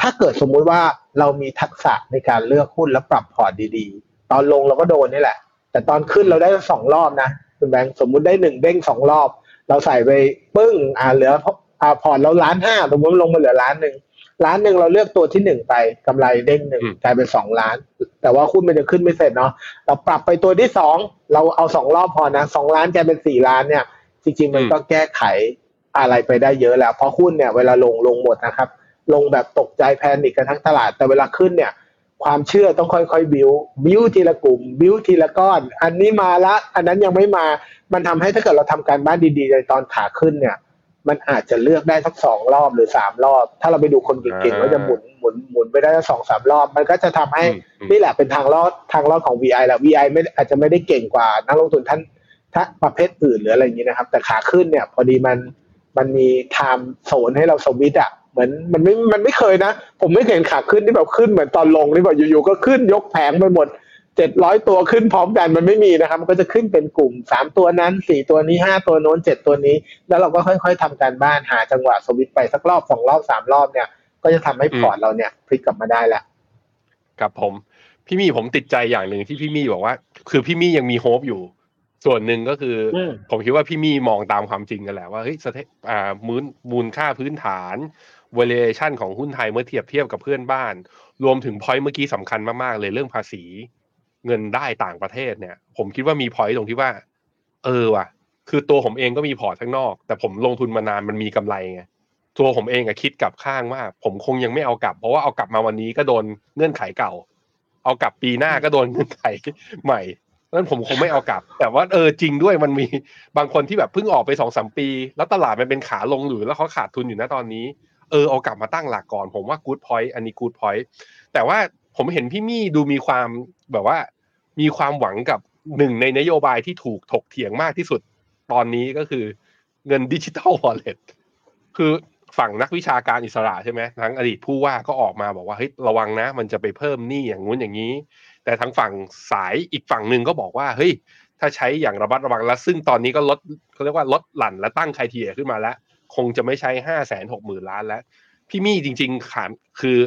ถ้าเกิดสมมุติว่าเรามีทักษะในการเลือกหุ้นและปรับพอร์ตดีๆ ตอนลงเราก็โดนนี่แหละ แต่ตอนขึ้นเราได้สองรอบนะคุณแบงค์สมมุติได้หนึ่งเด้งสองรอบ เราใส่ไปปึ้งอ่าเหลืออ่าพอร์ตเราล้านห้าสมมติลงมาเหลือล้านหนึ่งล้านหนึ่งเราเลือกตัวที่หนึ่งไปกำไรเด้งหนึ่งอืมกลายเป็นสองล้าน แต่ว่าหุ้นมันจะขึ้นไม่เสร็จเนาะเราปรับไปตัวที่สองเราเอาสองรอบพอนะสองล้านกลายเป็นสี่ล้านเนี่ย จริง ๆ มันก็แก้ไขอะไรไปได้เยอะแล้วเพราะหุ้นเนี่ยเวลาลงลงหมดนะครับ ลงแบบตกใจแพนิคกันทั้งตลาดแต่เวลาขึ้นเนี่ย ความเชื่อต้องค่อยๆบิวบิวทีละกลุ่มบิวทีละก้อน อันนี้มาละอันนั้นยังไม่มามันทำให้ถ้าเกิดเราทำการบ้านดีๆในตอนขาขึ้นเนี่ย มันอาจจะเลือกได้สักสองรอบหรือสามรอบ ถ้าเราไปดูคนเก่งๆก็จะหมุนหมุนหมุนไปได้สักสองสามรอบ มันก็จะทำให้อืมอืมนี่แหละเป็นทางรอดทางรอดของ VI แหละ VI ไม่อาจจะไม่ได้เก่งกว่านักลงทุนท่านถ้าประเภทอื่นหรืออะไรอย่างนี้นะครับ แต่ขาขึ้นเนี่ย พอดีมันมันมีไทม์โซนให้เราสวิตช์อะ เหมือนมันไม่มันไม่เคยนะ ผมไม่เคยเห็นขาขึ้นที่แบบขึ้นเหมือนตอนลงนี่แบบอยู่ๆก็ขึ้นยกแผงไปหมดเจ็ดร้อยตัวขึ้นพร้อมกันมันไม่มีนะครับ มันก็จะขึ้นเป็นกลุ่มสามตัวนั้นสี่ตัวนี้ห้าตัวโน้นเจ็ดตัวนี้ แล้วเราก็ค่อยๆทำการบ้านหาจังหวะสวิตช์ไปสักรอบสองรอบสามรอบเนี่ย ก็จะทำให้พอร์ตเราเนี่ยพลิกกลับมาได้แหละครับผม พี่มี่ผมติดใจอย่างหนึ่งที่พี่มี่บอกว่า คือพี่มี่ยังมี hope อยู่ ส่วนหนึ่งก็คืออมผมคิดว่าพี่มี่มองตามความจริงกันแหละว่าเฮ้ยสเตอ่ามูลมูลค่าพื้นฐาน valuation ของหุ้นไทยเมื่อเทียบเทียบกับเพื่อนบ้าน รวมถึง point เมื่อกี้สำคัญมากๆเลยเรื่องภาษีเงินได้ต่างประเทศเนี่ย ผมคิดว่ามี point ตรงที่ว่า เออว่ะ คือตัวผมเองก็มีพอร์ตข้างนอก แต่ผมลงทุนมานานมันมีกำไรไงตัวผมเองอะคิดกลับข้างว่า ผมคงยังไม่เอากลับ เพราะว่าเอากลับมาวันนี้ก็โดนเงื่อนไขเก่า เอากลับปีหน้าก็โดนเงื่อนไขใหม่นั้นผมคงไม่เอากลับ แต่ว่าเออจริงด้วยมันมีบางคนที่แบบเพิ่งออกไปสองสามปี แล้วตลาดมันเป็นขาลงหรือแล้วเขาขาดทุนอยู่นะตอนนี้ เออเอากลับมาตั้งหลักก่อน ผมว่า good point อันนี้ good point แต่ว่าผมเห็นพี่มี่ดูมีความแบบว่า มีความหวังกับหนึ่งในนโยบายที่ถูกถกเถียงมากที่สุดตอนนี้ก็คือเงินดิจิทัลวอลเล็ตคือฝั่งนักวิชาการอิสระใช่ไหมทั้งอดีตผู้ว่าก็ออกมาบอกว่าเฮ้ยระวังนะ มันจะไปเพิ่มหนี้อย่างงู้นอย่างนี้ แต่ทั้งฝั่งสายอีกฝั่งหนึ่งก็บอกว่าเฮ้ยถ้าใช้อย่างระมัดระวังแล้ว ซึ่งตอนนี้ก็ลดเขาเรียกว่าลดหลั่นและตั้งใครเทียขึ้นมาแล้ว คงจะไม่ใช้ห้าแสนหกหมื่นล้านแล้ว พี่มี่จริง ๆขานคือ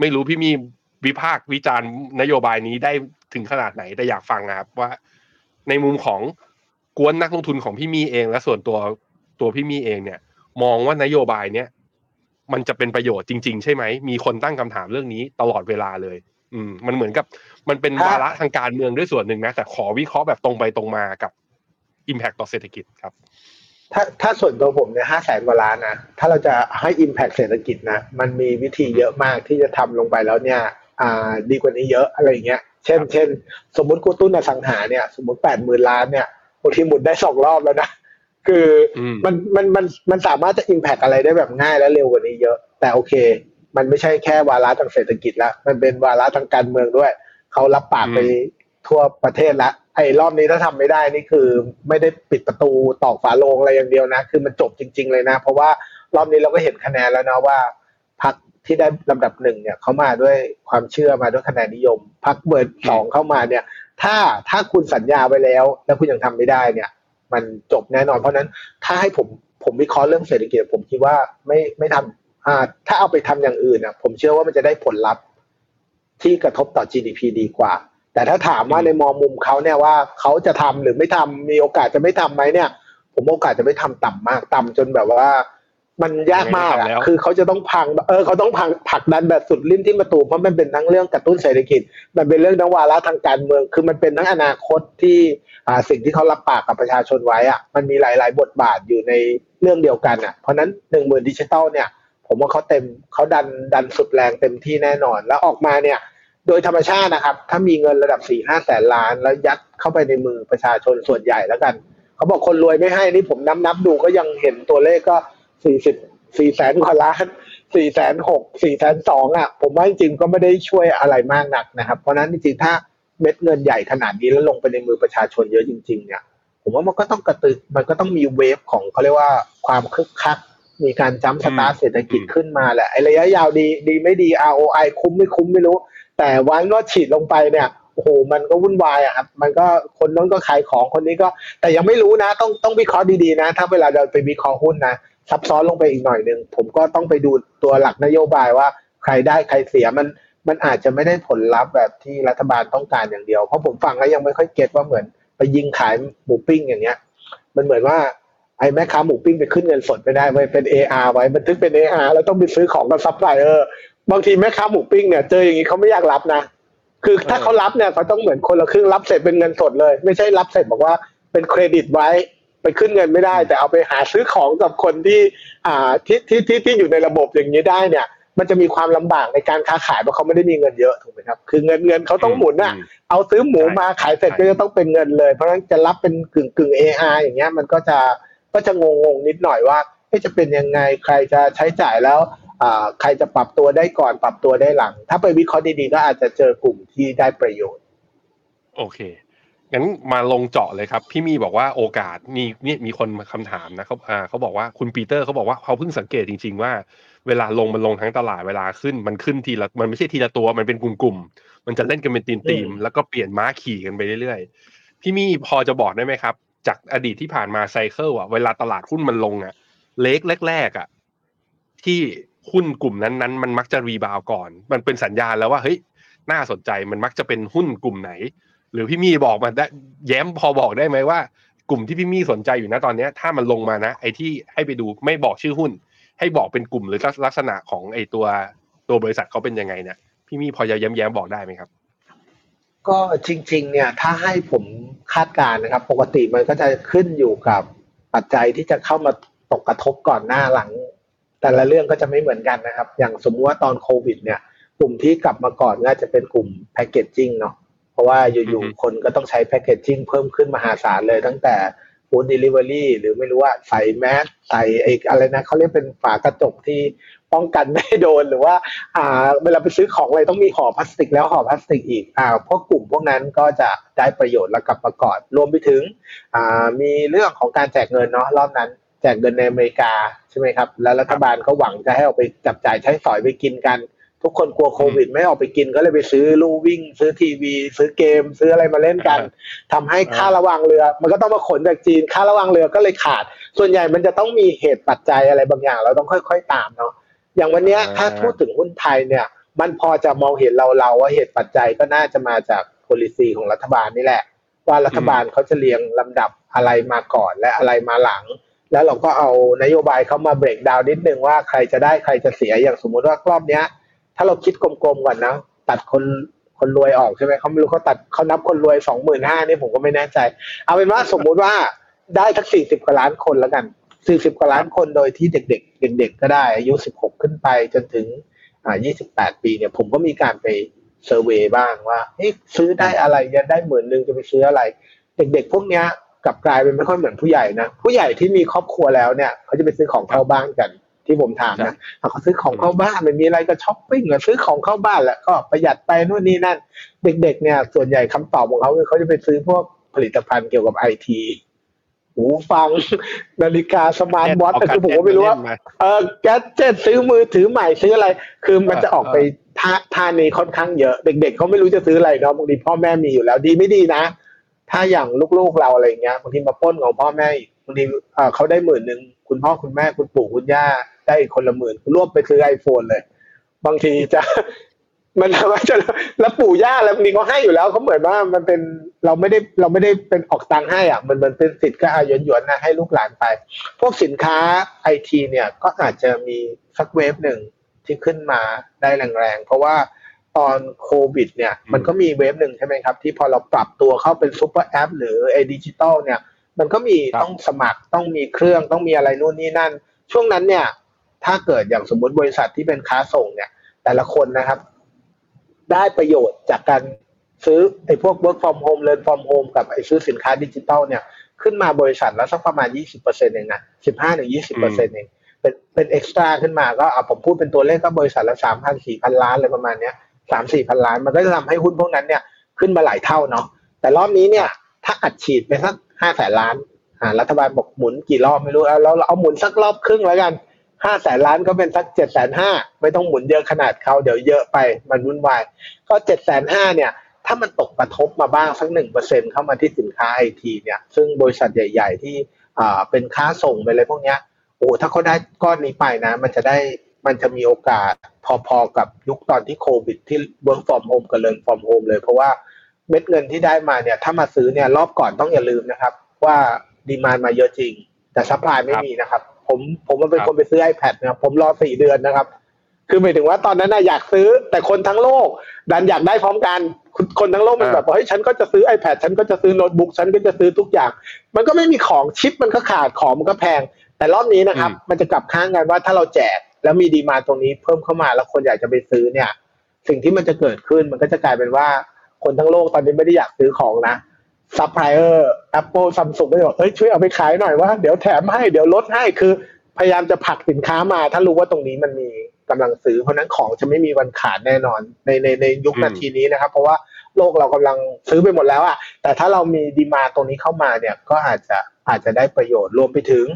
ไม่รู้พี่มี่วิพากษ์วิจารณ์นโยบายนี้ได้ถึงขนาดไหนแต่อยากฟังนะครับว่า ในมุมของกวนนักลงทุนของพี่มี่เอง และส่วนตัวตัวพี่มี่เองเนี่ย มองว่านโยบายเนี้ยมันจะเป็นประโยชน์จริง ๆ ใช่ไหม มีคนตั้งคำถามเรื่องนี้ตลอดเวลาเลย อืม มันเหมือนกับ มันเป็นวาระทางการเมืองด้วยส่วนหนึ่งนะ แต่ขอวิเคราะห์แบบตรงไปตรงมากับ Impact ต่อเศรษฐกิจครับ ถ้าถ้าส่วนตัวผมเนี่ยห้าแสนกว่าล้านนะถ้าเราจะให้ Impact เศรษฐกิจนะมันมีวิธีเยอะมากที่จะทำลงไปแล้วเนี่ยอ่าดีกว่านี้เยอะอะไรอย่างเงี้ยเช่นครับเช่น สมมติกูตุ้นอสังหาเนี่ยสมมติแปดหมื่นล้านเนี่ยบางทีหมุนได้สองรอบแล้วนะคืออมมันมันมันมันสามารถจะ Impact อะไรได้แบบง่ายและเร็วกว่านี้เยอะ แต่โอเค มันไม่ใช่แค่วาระทางเศรษฐกิจละมันเป็นวาระทางการเมืองด้วย เขารับปากไปทั่วประเทศละ ไอ้รอบนี้ถ้าทำไม่ได้นี่คือ ไม่ได้ปิดประตูตอกฝาโลงอะไรอย่างเดียวนะ คือมันจบจริง ๆเลยนะ เพราะว่ารอบนี้เราก็เห็นคะแนนแล้วนะว่าพรรคที่ได้ลำดับหนึ่งเนี่ยเขามาด้วยความเชื่อมาด้วยคะแนนนิยมพรรคเบอร์สองเข้ามาเนี่ย ถ้าถ้าคุณสัญญาไว้แล้ว แล้วคุณยังทำไม่ได้เนี่ย มันจบแน่นอน เพราะนั้นถ้าให้ผมผมวิเคราะห์เรื่องเศรษฐกิจผมคิดว่าไม่ไม่ทำอ่าถ้าเอาไปทำอย่างอื่นอะ ผมเชื่อว่ามันจะได้ผลลัพธ์ที่กระทบต่อ GDP ดีกว่า แต่ถ้าถามว่าอืมในมองมุมเขาเนี่ยว่าเขาจะทำหรือไม่ทำมีโอกาสจะไม่ทำไหมเนี่ย ผมว่าโอกาสจะไม่ทำต่ำมากต่ำจนแบบว่า มันยากมากไม่อะทำแล้วคือเขาจะต้องพังเออเขาต้องพังผลักดันแบบสุดริมที่ประตูเพราะมันเป็นทั้งเรื่องกระตุ้นเศรษฐกิจ มันเป็นเรื่องทั้งวาระทางการเมือง คือมันเป็นทั้งอนาคตที่อ่าสิ่งที่เขารับปากกับประชาชนไว้อะมันมีหลาย ๆ บทบาทอยู่ในเรื่องเดียวกันอะเพราะฉะนั้นหนึ่งหมื่นดิจิตอลเนี่ย ผมว่าเขาเต็มเขาดันดันสุดแรงเต็มที่แน่นอนแล้วออกมาเนี่ย โดยธรรมชาตินะครับ ถ้ามีเงินระดับสี่ห้าแสนล้าน แล้วยัดเข้าไปในมือประชาชนส่วนใหญ่แล้วกันเขาบอกคนรวยไม่ให้นี่ผมนับนับดูก็ยังเห็นตัวเลขก็สี่สิบสี่แสนกว่าล้านสี่แสนหกสี่แสนสองอะ ผมว่าจริงๆก็ไม่ได้ช่วยอะไรมากนักนะครับ เพราะนั้นจริงๆถ้าเม็ดเงินใหญ่ขนาดนี้แล้วลงไปในมือประชาชนเยอะจริง ๆ เนี่ย ผมว่ามันก็ต้องกระตือมันก็ต้องมีเวฟของเขาเรียกว่าความคึกคักมีการ jump start เศรษฐกิจขึ้นมาแหละไอ้ระยะยาวดีดีไม่ดี ROI คุ้มไม่คุ้มไม่รู้ แต่วันว่าฉีดลงไปเนี่ยโอ้โหมันก็วุ่นวายอะครับ มันก็คนนั้นก็ขายของคนนี้ก็ แต่ยังไม่รู้นะ ต้องต้องวิเคราะห์ดีๆนะ ถ้าเวลาเราไปวิเคราะห์หุ้นนะซับซ้อนลงไปอีกหน่อยหนึ่งผมก็ต้องไปดูตัวหลักนโยบายว่าใครได้ใครเสียมันมันอาจจะไม่ได้ผลลัพธ์แบบที่รัฐบาลต้องการอย่างเดียว เพราะผมฟังแล้วยังไม่ค่อย get ว่าเหมือน ไปยิงขายหมูปิ้งอย่างเงี้ย มันเหมือนว่าไอ้แม่ค้าหมูปิ้งไปขึ้นเงินสดไม่ได้ไว้เป็น AR ไว้บันทึกเป็น AR แล้วต้องไปซื้อของกับซัพพลายเออร์ บางทีแม่ค้าหมูปิ้งเนี่ยเจออย่างนี้เขาไม่อยากรับนะคือถ้าเขารับเนี่ยเขาต้องเหมือนคนละครึ่งรับเสร็จเป็นเงินสดเลย ไม่ใช่รับเสร็จบอกว่าเป็นเครดิตไว้ไปขึ้นเงินไม่ได้ แต่เอาไปหาซื้อของกับคนที่อ่าที่ที่ที่ที่อยู่ในระบบอย่างนี้ได้เนี่ย มันจะมีความลำบากในการค้าขายเพราะเขาไม่ได้มีเงินเยอะถูกไหมครับคือเงินเงินเขาต้องหมุนอะอืมเอาซื้อหมูมาขายเสร็จใช่ก็จะต้องเป็นเงินเลย เพราะฉะนั้นจะรับเป็นกึ่งกึ่ง AR อย่างเงี้ยมันก็จะก็จะงงงๆนิดหน่อยว่าเอ๊ะจะเป็นยังไงใครจะใช้จ่ายแล้วอ่า ใครจะปรับตัวได้ก่อนปรับตัวได้หลัง ถ้าไปวิเคราะห์ดีๆก็อาจจะเจอกลุ่มที่ได้ประโยชน์ โอเคงั้นมาลงเจาะเลยครับ พี่มีบอกว่าโอกาสมีนี่มีคนมาคำถามนะเขาอ่าเขาบอกว่าคุณปีเตอร์เขาบอกว่าเขาเพิ่งสังเกตจริง ๆ ว่า เวลาลงมันลงทั้งตลาดเวลาขึ้นมันขึ้นทีละมันไม่ใช่ทีละตัวมันเป็นกลุ่มๆมันจะเล่นกันเป็นทีมอืทีมมแล้วก็เปลี่ยนม้าขี่กันไปเรื่อยๆ พี่มีพอจะบอกได้ไหมครับ จากอดีตที่ผ่านมาไซเคิลอะเวลาตลาดหุ้นมันลงอะ เล็กแรกๆอะที่ หุ้นกลุ่มนั้นๆ มันมักจะรีบาวก่อน มันเป็นสัญญาณแล้วว่าเฮ้ยน่าสนใจมันมักจะเป็นหุ้นกลุ่มไหน หรือพี่มี่บอกมาได้แย้มพอบอกได้ไหมว่า กลุ่มที่พี่มี่สนใจอยู่นะตอนนี้ถ้ามันลงมานะ ไอ้ที่ให้ไปดูไม่บอกชื่อหุ้น ให้บอกเป็นกลุ่มหรือลักษณะของไอ้ตัวตัวบริษัทเขาเป็นยังไงเนี่ยพี่มี่พอจะแย้มแย้มๆบอกได้ไหมครับ ก็จริง ๆ เนี่ยถ้าให้ผมคาดการณ์นะครับ ปกติมันก็จะขึ้นอยู่กับปัจจัยที่จะเข้ามาตกกระทบก่อนหน้าหลัง แต่ละเรื่องก็จะไม่เหมือนกันนะครับ อย่างสมมติว่าตอนโควิด เนี่ย กลุ่มที่กลับมาก่อนก็จะเป็นกลุ่มแพคเกจจิ้งเนาะเพราะว่าออืยู่อฮึๆคนก็ต้องใช้แพคเกจจิ้งเพิ่มขึ้นมหาศาลเลยตั้งแต่ฟู้ดเดลิเวอรี่หรือไม่รู้ว่าใส่แมสใส่ไอ้อะไรนะเขาเรียกเป็นฝากระจกที่ป้องกันไม่ให้โดนหรือว่า อ่า เวลาไปซื้อของอะไรต้องมีห่อพลาสติกแล้วห่อพลาสติกอีกอ่าพวกกลุ่มพวกนั้นก็จะได้ประโยชน์แล้วกลับมาก่อนรวมไปถึงอ่ามีเรื่องของการแจกเงินเนาะรอบนั้น แจกเงินในอเมริกาใช่ไหมครับ แล้วรัฐบาลก็หวังจะให้เอาไปจับจ่ายใช้สอยไปกินกัน ทุกคนกลัวโควิด ไม่ออกไปกินก็เลยไปซื้อลู่วิ่ง ซื้อทีวี ซื้อเกม ซื้ออะไรมาเล่นกันทำให้ค่าระวางเรือ มันก็ต้องมาขนจากจีน ค่าระวางเรือก็เลยขาด ส่วนใหญ่มันจะต้องมีเหตุปัจจัยอะไรบางอย่าง เราต้องค่อย ๆ ตามเนาะอย่างวันเนี้ยอ่าถ้าพูดถึงหุ้นไทยเนี่ย มันพอจะมองเห็นเราเราๆว่าเหตุปัจจัยก็น่าจะมาจาก policy ของรัฐบาลนี่แหละ ว่ารัฐบาลเขาจะเรียงลำดับอะไรมาก่อนและอะไรมาหลัง แล้วเราก็เอานโยบายเขามาเบรกดาวน์นิดนึงว่าใครจะได้ใครจะเสียอย่างสมมุติว่ารอบเนี้ย ถ้าเราคิดกลมๆก่อนนะตัดคนคนรวยออกใช่ไหมเขาไม่รู้เขาตัดเขานับคนรวยสองหมื่นห้านี่ผมก็ไม่แน่ใจ เอาเป็นว่าสมมุติว่าได้สักสี่สิบกว่าล้านคนแล้วกันสี่สิบกว่าล้านคนโดยที่เด็ก ๆ เด็ก ๆ ก็ได้อายุสิบหกขึ้นไปจนถึงอ่ายี่สิบแปดปีเนี่ย ผมก็มีการไป survey บ้างว่าเฮ้ยซื้อได้อะไรจะได้หมื่นหนึ่งจะไปซื้ออะไร เด็ก ๆ พวกเนี้ย กลับกลายเป็นไม่ค่อยเหมือนผู้ใหญ่นะผู้ใหญ่ที่มีครอบครัวแล้วเนี่ยเขาจะไปซื้อของเข้าบ้านกัน ที่ผมถามนะเขาซื้อของเข้าบ้านมันมีอะไรก็ช้อปปิ้งหรือซื้อของเข้าบ้านแล้วก็ประหยัดไปนู่นนี่นั่น เด็ก ๆ เนี่ย ส่วนใหญ่คำตอบของเขาคือเขาจะไปซื้อพวกผลิตภัณฑ์เกี่ยวกับไอทีหูฟัง นาฬิกาสมาร์ทวอทแต่คือผมก็ไม่รู้ว่าเออ gadget ซื้อมือถือใหม่ซื้ออะไร คือมันจะออกไปท่าท่านี้ค่อนข้างเยอะ เด็กๆเขาไม่รู้จะซื้ออะไรเนาะบางทีพ่อแม่มีอยู่แล้วดีไม่ดีนะ ถ้าอย่างลูกๆเราอะไรเงี้ยบางทีมาปล้นของพ่อแม่อีกบางทีเขาได้หมื่นหนึ่งคุณพ่อคุณแม่คุณปู่คุณย่าได้อีกคนละหมื่นรวบไปซื้อ iPhone เลย บางทีจะมันว่าจะแล้วปู่ย่าแล้วบางทีเขาให้อยู่แล้วเขาเหมือนว่ามันเป็นเราไม่ได้เราไม่ได้เป็นออกตังค์ให้อะมันมันเป็นสิทธิ์ก็อาหยวนหยวนนะให้ลูกหลานไป พวกสินค้าไอทีเนี่ยก็อาจจะมีสัก wave หนึ่งที่ขึ้นมาได้แรงๆเพราะว่า ตอนโควิดเนี่ยมันก็มี wave หนึ่งใช่ไหมครับ ที่พอเราปรับตัวเข้าเป็น super app หรือไอดิจิตอลเนี่ย มันก็มีครับต้องสมัครต้องมีเครื่องต้องมีอะไรนู่นนี่นั่น ช่วงนั้นเนี่ย ถ้าเกิดอย่างสมมติบริษัทที่เป็นค้าส่งเนี่ย แต่ละคนนะครับ ได้ประโยชน์จากการซื้อไอ้พวก work from home learn from home กับไอ้ซื้อสินค้าดิจิตอลเนี่ยขึ้นมาบริษัทละสักประมาณ 20%เองนะ15ถึง20%เองเป็นเป็นเอ็กซ์ตร้าขึ้นมาก็อะผมพูดเป็นตัวเลขก็บริษัทละ3,000 4,000 ล้านอะไรประมาณเนี้ย 3 4พันล้าน มันก็จะทำให้หุ้นพวกนั้นเนี่ยขึ้นมาหลายเท่าเนาะแต่รอบนี้เนี่ย ถ้าอัดฉีดไปสัก5แสนล้านอ่ารัฐบาลบอกหมุนกี่รอบไม่รู้เอาเราเราเอาหมุนสักรอบครึ่งแล้วกันห้าแสนล้านก็เป็นสักเจ็ดแสนห้าไม่ต้องหมุนเยอะขนาดเขาเดี๋ยวเยอะไปมันวุ่นวาย ก็เจ็ดแสนห้าเนี่ย ถ้ามันตกกระทบมาบ้างสักหนึ่งเปอร์เซ็นเข้ามาที่สินค้าไอทีเนี่ย ซึ่งบริษัทใหญ่ ๆ ที่อ่าเป็นค้าส่งไปเลยพวกเนี้ยโอ้ถ้าเขาได้ก้อนนี้ไปนะ มันจะได้ มันจะมีโอกาสพอๆกับยุคตอนที่โควิดที่ work from home กับ learn from home เลย เพราะว่าเม็ดเงินที่ได้มาเนี่ย ถ้ามาซื้อเนี่ยรอบก่อนต้องอย่าลืมนะครับ ว่า demand มาเยอะจริง แต่ supply ไม่มีนะครับ ผมผมมันเป็นครับคนไปซื้อ iPad นะครับผมรอสี่เดือนนะครับ คือหมายถึงว่าตอนนั้นนะอยากซื้อแต่คนทั้งโลก ดันอยากได้พร้อมกันคนคนทั้งโลกมันแบบว่าเฮ้ยฉันก็จะซื้อ iPad ฉันก็จะซื้อโน้ตบุ๊กฉันก็จะซื้อทุกอย่าง มันก็ไม่มีของชิปมันก็ขาดของมันก็แพง แต่รอบนี้นะครับอืมมันจะกลับข้างกันว่าถ้าเราแจก แล้วมี demand ตรงนี้เพิ่มเข้ามาแล้วคนอยากจะไปซื้อเนี่ย สิ่งที่มันจะเกิดขึ้นมันก็จะกลายเป็นว่าคนทั้งโลกตอนนี้ไม่ได้อยากซื้อของนะ supplier Apple Samsung ก็จะบอกเฮ้ยช่วยเอาไปขายหน่อยว่าเดี๋ยวแถมให้เดี๋ยวลดให้คือ พยายามจะผลักสินค้ามา ถ้ารู้ว่าตรงนี้มันมีกำลังซื้อ เพราะนั้นของจะไม่มีวันขาดแน่นอนในในในยุคนาทีนี้นะครับ เพราะว่าโลกเรากำลังซื้อไปหมดแล้วอะแต่ถ้าเรามี demand ตรงนี้เข้ามาเนี่ยก็อาจจะอาจจะได้ประโยชน์รวมไปถึง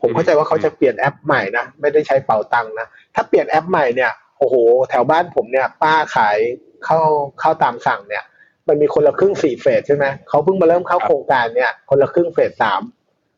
ผมเข้าใจว่าเขาจะเปลี่ยนแอปใหม่นะไม่ได้ใช้เป๋าตังค์นะถ้าเปลี่ยนแอปใหม่เนี่ยโอ้โห แถวบ้านผมเนี่ย ป้าขายข้าวข้าวตามสั่งเนี่ย มันมีคนละครึ่งสี่เฟสใช่ไหมเขาเพิ่งมาเริ่มเข้าครับโครงการเนี่ย คนละครึ่งเฟสสาม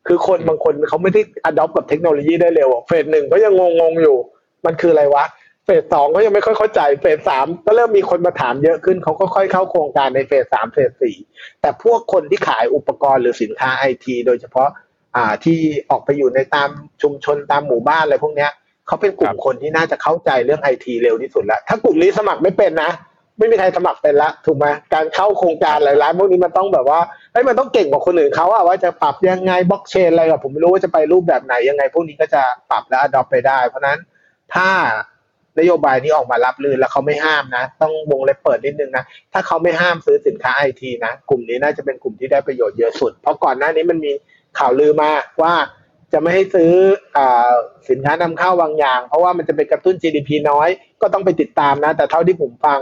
คือคนบางคนเขาไม่ได้อดอปกับเทคโนโลยีได้เร็วอะเฟสหนึ่งก็ยังงงๆอยู่ มันคืออะไรวะเฟสสองก็ยังไม่ค่อยเข้าใจเฟสสามก็เริ่มมีคนมาถามเยอะขึ้นเขาก็ค่อยเข้าโครงการในเฟสสามเฟสสี่แต่พวกคนที่ขายอุปกรณ์หรือสินค้าไอทีโดยเฉพาะ อ่าที่ออกไปอยู่ในตามชุมชนตามหมู่บ้านอะไรพวกเนี้ยเขาเป็นกลุ่มคนที่น่าจะเข้าใจเรื่องไอทีเร็วที่สุดแล้วถ้ากลุ่มนี้สมัครไม่เป็นนะไม่มีใครสมัครเป็นละถูกไหมการเข้าโครงการหลายร้านพวกนี้มันต้องแบบว่าเฮ้ยมันต้องเก่งกว่าคนอื่นเขาอะว่าจะปรับยังไงบล็อกเชนอะไรกับผมไม่รู้ว่าจะไปรูปแบบไหนยังไง พวกนี้ก็จะปรับและอดอปไปได้ เพราะฉะนั้นถ้านโยบายนี้ออกมารับลื่นแล้วเขาไม่ห้ามนะ ต้องวงเล็บเปิดนิดนึงนะถ้าเขาไม่ห้ามซื้อสินค้าไอทีนะกลุ่มนี้น่าจะเป็นกลุ่มที่ได้ประโยชน์เยอะสุด เพราะก่อนหน้านี้มันมี ข่าวลือมาว่าจะไม่ให้ซื้ออสินค้านำเข้าบางอย่าง เพราะว่ามันจะไปกระตุ้น GDP น้อย ก็ต้องไปติดตามนะ แต่เท่าที่ผมฟัง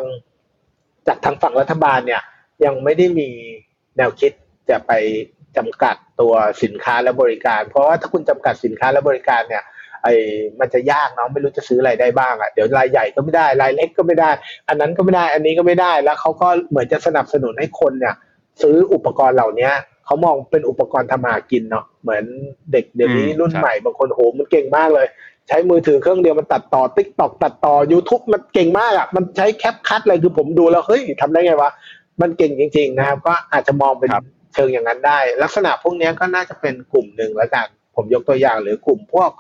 จากทางฝั่งรัฐบาลเนี่ยยังไม่ได้มีแนวคิดจะไปจำกัดตัวสินค้าและบริการ เพราะว่าถ้าคุณจำกัดสินค้าและบริการเนี่ยไอ้มันจะยากเนาะไม่รู้จะซื้ออะไรได้บ้างอะ่ะเดี๋ยวรายใหญ่ก็ไม่ได้รายเล็กก็ไม่ได้ อันนั้นก็ไม่ได้อันนี้ก็ไม่ได้แล้วเขาก็เหมือนจะสนับสนุนให้คนเนี่ย ซื้ออุปกรณ์เหล่านี้ เขามองเป็นอุปกรณ์ทำมาหากินเนาะเหมือนเด็กเดี๋ยวนี้อืมรุ่นใช่ใหม่บางคนโหมันเก่งมากเลย ใช้มือถือเครื่องเดียวมันตัดต่อ TikTok ตัดต่อ YouTube มันเก่งมากอะ่ะมันใช้ CapCut เลยคือผมดูแล้วเฮ้ยทำได้ไงวะมันเก่งจริง ๆ นะครับ ก็อาจจะมองเป็นครับเชิงอย่างนั้นได้ ลักษณะพวกนี้ก็น่าจะเป็นกลุ่มหนึ่งแล้วกัน ผมยกตัวอย่างหรือกลุ่มพวก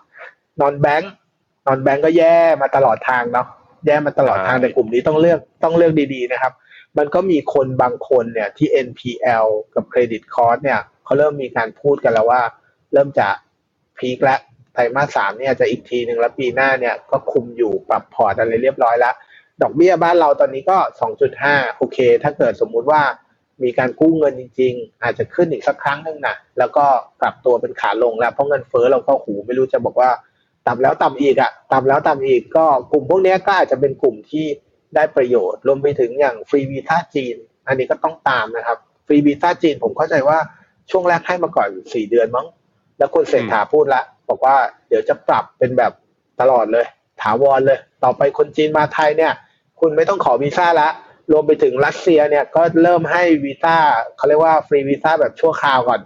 non-bank non-bank ก็แย่มาตลอดทางเนาะแย่มาตลอดทางใช่แต่กลุ่มนี้ต้องเลือกต้องเลือกดีๆนะครับ มันก็มีคนบางคนเนี่ยที่ NPL กับ credit cost เนี่ยเขาเริ่มมีการพูดกันแล้วว่า เริ่มจะ peak และไตรมาสสามเนี่ยจะอีกทีหนึ่งแล้วปีหน้าเนี่ยก็คุมอยู่ปรับพอร์ตอะไรเรียบร้อยแล้ว ดอกเบี้ยบ้านเราตอนนี้ก็ 2.5 โอเค ถ้าเกิดสมมุติว่ามีการกู้เงินจริง ๆ อาจจะขึ้นอีกสักครั้งหนึ่งนะแล้วก็กลับตัวเป็นขาลงแล้วเพราะเงินเฟ้อเราก็หูไม่รู้จะบอกว่าต่ำแล้วต่ำอีกอะต่ำแล้วต่ำอีกก็กลุ่มพวกนี้ก็อาจจะเป็นกลุ่มที่ ได้ประโยชน์ รวมไปถึงอย่างฟรีวีซ่าจีน อันนี้ก็ต้องตามนะครับ ฟรีวีซ่าจีนผมเข้าใจว่าช่วงแรกให้มาก่อนสี่เดือนมั้ง แล้วคุณเศรษฐาพูดละ บอกว่าเดี๋ยวจะปรับเป็นแบบตลอดเลย ถาวรเลย ต่อไปคนจีนมาไทยเนี่ย คุณไม่ต้องขอวีซ่าละ รวมไปถึงรัสเซียเนี่ยก็เริ่มให้วีซ่าเขาเรียกว่าฟรีวีซ่าแบบชั่วคราวก่อน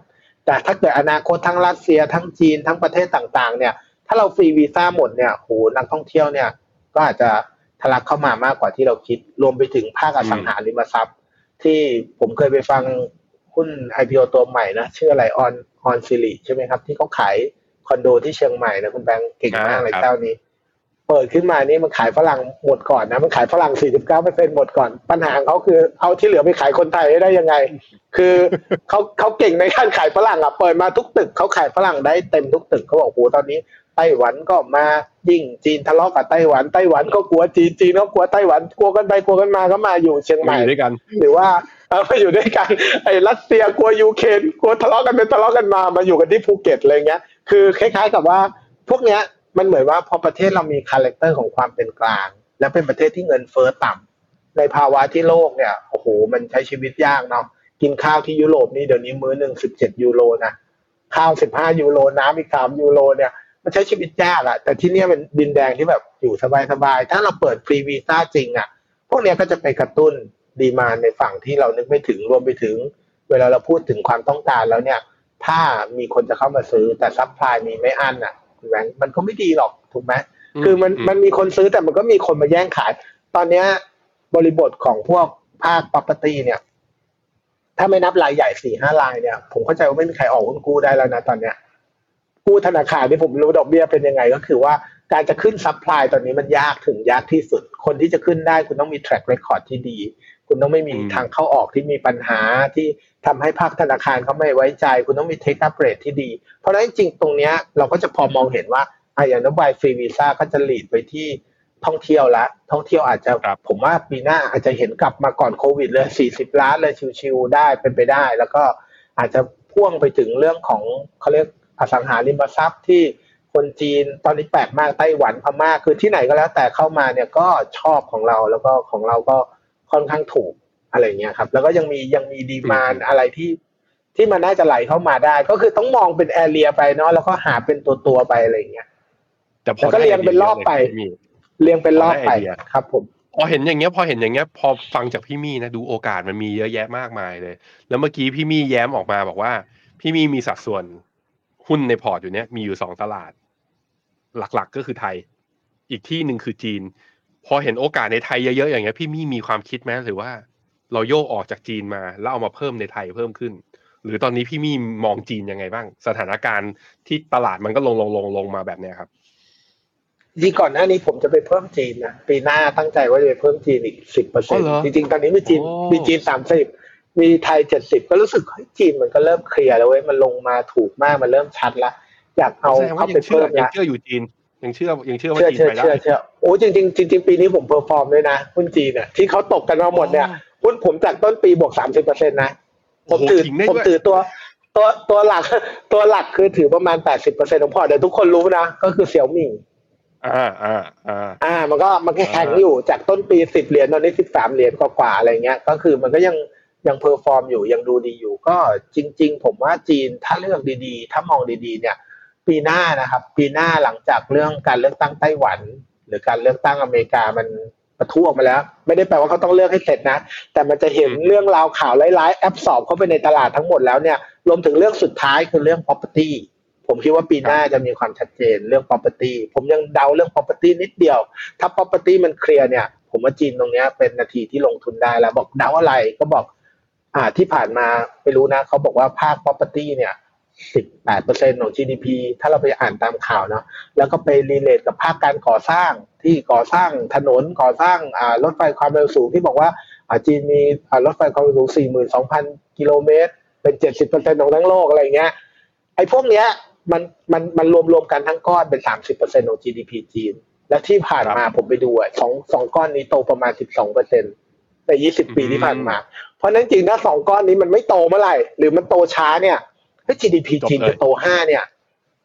แต่ถ้าเกิดอนาคตทั้งรัสเซียทั้งจีนทั้งประเทศต่างๆ เนี่ย ถ้าเราฟรีวีซ่าหมดเนี่ยโหนักท่องเที่ยวเนี่ยก็อาจจะ ทะลักเข้ามามากกว่าที่เราคิด รวมไปถึงภาคอสังหาริมทรัพย์ ที่ผมเคยไปฟังหุ้น IPO ตัวใหม่นะชื่ออะไรอรอรสิรินใช่ไหมครับ ที่เขาขายคอนโดที่เชียงใหม่นะคุณแบงค์เก่งมากเลยเจ้านี้ เปิดขึ้นมานี่มันขายฝรั่งหมดก่อนนะมันขายฝรั่ง 49%หมดก่อน ปัญหาของเขาคือเอาที่เหลือไปขายคนไทยได้ยังไง คือเขาเขาเก่งในการขายฝรั่งอะเปิดมาทุกตึกเขาขายฝรั่งได้เต็มทุกตึกเขาบอกโอ้โหตอนนี้ ไต้หวันก็มายิ่งจีนทะเลาะกับไต้หวันไต้หวันก็กลัวจีนจีนก็กลัวไต้หวันกลัวกันไปกลัวกันมาก็มาอยู่เชียงใหม่อยู่ด้วยกัน หรือว่าเออมาอยู่ด้วยกันไอ้รัสเซียกลัวยูเครนกลัวทะเลาะกันไปทะเลาะกันมามาอยู่กันที่ภูเก็ตอะไรเงี้ย คือคล้ายๆกับว่า พวกเนี้ยมันเหมือนว่าพอประเทศเรามี character ของความเป็นกลาง และเป็นประเทศที่เงินเฟ้อต่ำในภาวะที่โลกเนี่ยโอ้โหมันใช้ชีวิตยากเนาะกินข้าวที่ยุโรปนี่เดี๋ยวนี้มื้อหนึ่งสิบเจ็ดยูโรนะข้าวสิบห้ายูโรน้ำอีกสามยูโรเนี่ย มันใช้ชีวิตยากอะแต่ที่เนี่ยเป็นดินแดนที่แบบอยู่สบายๆ ถ้าเราเปิดฟรีวีซ่าจริงอะพวกเนี้ยก็จะไปกระตุ้น demand ในฝั่งที่เรานึกไม่ถึงรวมไปถึง เวลาเราพูดถึงความต้องการแล้วเนี่ย ถ้ามีคนจะเข้ามาซื้อแต่ supply มีไม่อั้นอะคุณแบงค์มันก็ไม่ดีหรอกถูกไหมอืมคือมันอืมมันมีคนซื้อแต่มันก็มีคนมาแย่งขาย ตอนเนี้ยบริบทของพวกภาค property เนี่ย ถ้าไม่นับรายใหญ่สี่ห้ารายเนี่ย ผมเข้าใจว่าไม่มีใครออกหุ้นกู้ได้แล้วนะตอนเนี้ย กู้ธนาคารที่ผมรู้ดอกเบี้ยเป็นยังไงก็คือว่าการจะขึ้น supply ตอนนี้มันยากถึงยากที่สุด คนที่จะขึ้นได้คุณต้องมี track record ที่ดี คุณต้องไม่มีทางเข้าออกที่มีปัญหาที่ทำให้ภาคธนาคารเขาไม่ไว้ใจ คุณต้องมี take up rate ที่ดี เพราะฉะนั้นจริงตรงเนี้ยเราก็จะพอมองเห็นว่าอะอย่างนโยบายฟรีวีซ่าก็จะ lead ไปที่ท่องเที่ยวละ ท่องเที่ยวอาจจะครับผมว่าปีหน้าอาจจะเห็นกลับมาก่อนโควิดเลย40 ล้านเลยชิวๆได้เป็นไปได้ แล้วก็อาจจะพ่วงไปถึงเรื่องของเขาเรียก อสังหาริมทรัพย์ที่คนจีนตอนนี้แปลกมากไต้หวันพม่าคือที่ไหนก็แล้ว แต่เข้ามาเนี่ยก็ชอบของเราแล้วก็ของเราก็ค่อนข้างถูกอะไรเงี้ยครับ แล้วก็ยังมียังมีดีมานอะไรที่ที่มันน่าจะไหลเข้ามาได้ ก็คือต้องมองเป็นแอเรียไปเนาะแล้วก็หาเป็นตัวตัวๆไปอะไรเงี้ยแต่พอแล้วก็เรียงเป็นรอบไปด้อ้เดียเลยเรียงเป็นรอบไปได้ไอเดียครับ ผมพอเห็นอย่างเงี้ยพอเห็นอย่างเงี้ย พอฟังจากพี่มี่นะดูโอกาสมันมีเยอะแยะมากมายเลย แล้วเมื่อกี้พี่มี่แย้มออกมาบอกว่า พี่มี่มีสัดส่วน หุ้นในพอร์ตอยู่เนี้ยมีอยู่สองตลาด หลักๆก็คือไทย อีกที่หนึ่งคือจีน พอเห็นโอกาสในไทยเยอะๆอย่างเงี้ยพี่มี่มีความคิดไหมหรือว่า เราโยกออกจากจีนมาแล้วเอามาเพิ่มในไทยเพิ่มขึ้น หรือตอนนี้พี่มี่มองจีนยังไงบ้าง สถานการณ์ที่ตลาดมันก็ลงลงลงลงมาแบบเนี้ยครับจริงก่อนหน้านี้ผมจะไปเพิ่มจีนนะปีหน้าตั้งใจว่าจะไปเพิ่มจีนอีกสิบเปอร์อ๋เซ็อนเหรอจริงๆ ตอนนี้มีจีนโอ้มีจีนสามสิบ มีไทยเจ็ดสิบก็รู้สึกเฮ้ยจีนมันก็เริ่มเคลียร์แล้วเว้ยมันลงมาถูกมากมันเริ่มชัดละอยากเอาแสดงว่าเข้ายัไปงเชื่อเพิ่มยังละเชื่ออยู่จีนยังเชื่อยังเชื่อว่าเชื่อจีนเชื่อไปได้เชื่อเชื่อโอ้จริงๆจริงๆปีนี้ผมเพอร์ฟอร์มด้วยนะหุ้นจีนเนี่ยที่เขาตกกันมาหมดเนี่ยหุ้นผมจากต้นปีบวกสามสิบเปอร์เซ็นต์นะผโอ้โหขิงได้ผมด้วยผมถือตัวตัวตัวหลักตัวหลักคือถือประมาณแปดสิบเปอร์เซ็นต์ของพอร์ตเดี๋ยวทุกคนรู้นะก็คือเสี่ยวมี่อ่าอ่าอ่าอ่ามันก็มันก็แข็งอ่าอยู่จากต้นปีสิบเหรียญตอนนี้สิบสามเหรียญกว่าๆอะไรเงี้ย ก็คือมันก็ยัง ยัง perform อยู่ยังดูดีอยู่ ก็จริง ๆ ผมว่าจีนถ้าเลือกดีๆ ถ้ามองดีๆ เนี่ยปีหน้านะครับ ปีหน้าหลังจากเรื่องการเลือกตั้งไต้หวัน หรือการเลือกตั้งอเมริกามันประทุออกมาแล้ว ไม่ได้แปลว่าเขาต้องเลือกให้เสร็จนะ แต่มันจะเห็นเรื่องราวข่าวร้ายๆแอปสอบเข้าไปในตลาดทั้งหมดแล้วเนี่ยรวมถึงเรื่องสุดท้ายคือเรื่อง property ผมคิดว่าปีหน้าจะมีความชัดเจนเรื่อง property ผมยังเดาเรื่อง property นิดเดียว ถ้า property มันเคลียร์เนี่ย ผมว่าจีนตรงเนี้ยเป็นนาทีที่ลงทุนได้แล้ว บอกเดาอะไรก็บอก อ่าที่ผ่านมาไม่รู้นะเขาบอกว่าภาค property เนี่ย18%ของ GDP ถ้าเราไปอ่านตามข่าวเนาะแล้วก็ไปรีเลทกับภาคการก่อสร้างที่ก่อสร้างถนนก่อสร้างอ่ารถไฟความเร็วสูงที่บอกว่าอ่าจีนมีอ่ารถไฟความเร็วสูง42,000กิโลเมตร เป็น70%ของทั้งโลกอะไรเงี้ยไอ้พวกเนี้ยมันมันมันรวมรวมกันทั้งก้อนเป็น30%ของ GDP จีน และที่ผ่านมาผมไปดูอะสองสองก้อนนี้โตประมาณ12% ใน 20 ปีที่ผ่านมา เพราะฉะนั้นจริงถ้าสองก้อนนี้มันไม่โตเมื่อไหร่ หรือมันโตช้าเนี่ยเฮ้ย GDP จีนจะโต5เนี่ย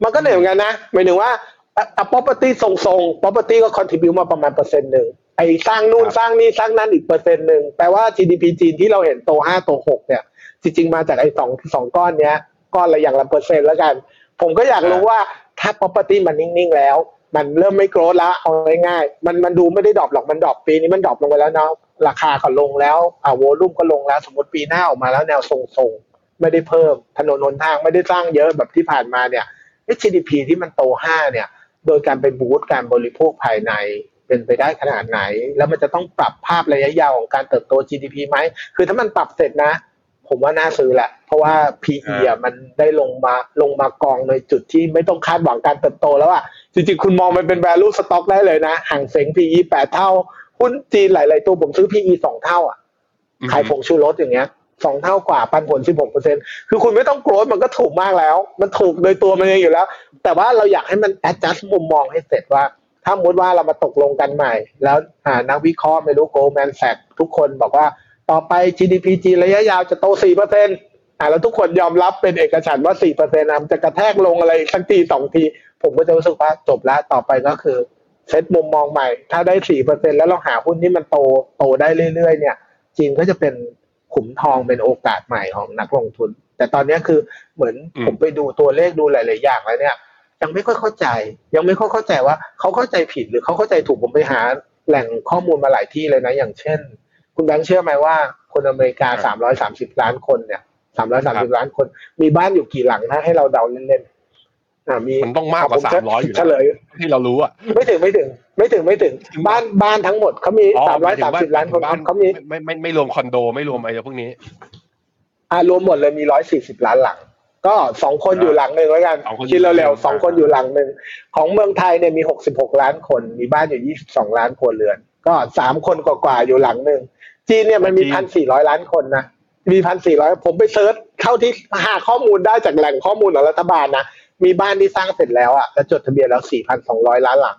มันก็เหนื่อยเหมือนกันนะหมายถึงว่าอะอะ property ทรงๆ property ก็ contribute มาประมาณเปอร์เซ็นต์หนึ่งไอ้สร้างนู่นสร้างนี่สร้างนั่นอีกเปอร์เซ็นต์หนึ่งแปลว่า GDP จีนที่เราเห็นโตห้าโตหกเนี่ย จริง ๆ มาจากไอ้สองสองก้อนเนี้ย ก้อนละอย่างละเปอร์เซ็นต์แล้วกัน ผมก็อยากรู้ว่าถ้า property มันนิ่ง ๆ แล้ว มันเริ่มไม่ growth แล้วเอาง่ายๆมันมันดูไม่ได้ drop หรอกมัน drop ปีนี้มัน drop ลงไปแล้วเนาะ ราคาก็ลงแล้วอ่าโวลุ่มก็ลงแล้ว สมมติปีหน้าออกมาแล้วแนวทรงๆ ไม่ได้เพิ่มถนนหนทางไม่ได้สร้างเยอะแบบที่ผ่านมาเนี่ย GDP ที่มันโต 5 เนี่ย โดยการไปบูสต์การบริโภคภายในเป็นไปได้ขนาดไหน แล้วมันจะต้องปรับภาพระยะยาวของการเติบโต GDP ไหม คือถ้ามันปรับเสร็จนะ ผมว่าน่าซื้อแหละ เพราะว่า PE อะมันได้ลงมาลงมากองในจุดที่ไม่ต้องคาดหวังการเติบโตแล้วอะ จริงๆ คุณมองมันเป็น value stock ได้เลยนะ ห่างเซ็ง PE 8 เท่า หุ้นจีนหลาย ๆ ตัวผมซื้อ PE 2เท่าอะอืมขายผงชูรสอย่างเงี้ยสองเท่ากว่าปันผลสิบหกเปอร์เซ็นคือคุณไม่ต้องโกรธมันก็ถูกมากแล้ว มันถูกโดยตัวมันเองอยู่แล้ว แต่ว่าเราอยากให้มัน adjust มุมมองให้เสร็จว่า ถ้ามุดว่าเรามาตกลงกันใหม่ แล้วอ่านักวิเคราะห์ไม่รู้ Goldman Sachs ทุกคนบอกว่าต่อไป GDP จีนระยะยาวจะโตสี่เปอร์เซ็นต์อ่าแล้วทุกคนยอมรับเป็นเอกฉันท์ว่าสี่เปอร์เซ็นต์นะมันจะกระแทกลงอะไรสักทีสองที ผมก็จะรู้สึกว่าจบแล้วต่อไปก็คือ เซตมุมมองใหม่ ถ้าได้สี่เปอร์เซ็นแล้วเราหาหุ้นที่มันโตโตได้เรื่อยๆเนี่ยจีนก็จะเป็นขุมทองเป็นโอกาสใหม่ของนักลงทุน แต่ตอนนี้คือเหมือนอืมผมไปดูตัวเลขดูหลายๆอย่างแล้วเนี่ย ยังไม่ค่อยเข้าใจ ยังไม่ค่อยเข้าใจว่าเขาเข้าใจผิดหรือเขาเข้าใจถูกผมไปหาแหล่งข้อมูลมาหลายที่เลยนะ อย่างเช่น คุณแบงค์เชื่อไหมว่า คนอเมริกา330ล้านคนเนี่ย330ล้านคน มีบ้านอยู่กี่หลังนะให้เราเดาเล่นๆอ่า มีมันต้องมากกว่าผจะ300อยู่แล้วเฉลยที่เรารู้อะไม่ถึงไม่ถึง ไม่ถึงไม่ถึงถึงบ้านบ้านทั้งหมดเขามีอ๋อสามหร้อมายยถึงสามว่าสิบล้านคนบ้านเขามีไม่ไม่ไม่รวมคอนโดไม่รวมอะไรพวกนี้ อ่ารวมหมดเลยมีร้อยสี่สิบล้านหลัง ก็สองคนอ่าอยู่หลังหนึ่งแล้วกันสองคนอยู่คิดหลังหนึ่เร็วงๆสองคนอยู่หลังหนึ่งของเมืองไทยเนี่ยมีหกสิบหกล้านคน มีบ้านอยู่ยี่สิบสองล้านครัวเรือน ก็สามคนกว่าๆอยู่หลังหนึ่งจีนเนี่ยมันมีพันสี่ร้อยล้านคนนะมีพันสี่ร้อยผมไปเซิร์ชเข้าที่หาข้อมูลได้จากแหล่งข้อมูลของรัฐบาลนะ มีบ้านที่สร้างเสร็จแล้วอะแล้วจดทะเบียนแล้วสี่พันสองร้อยล้านหลัง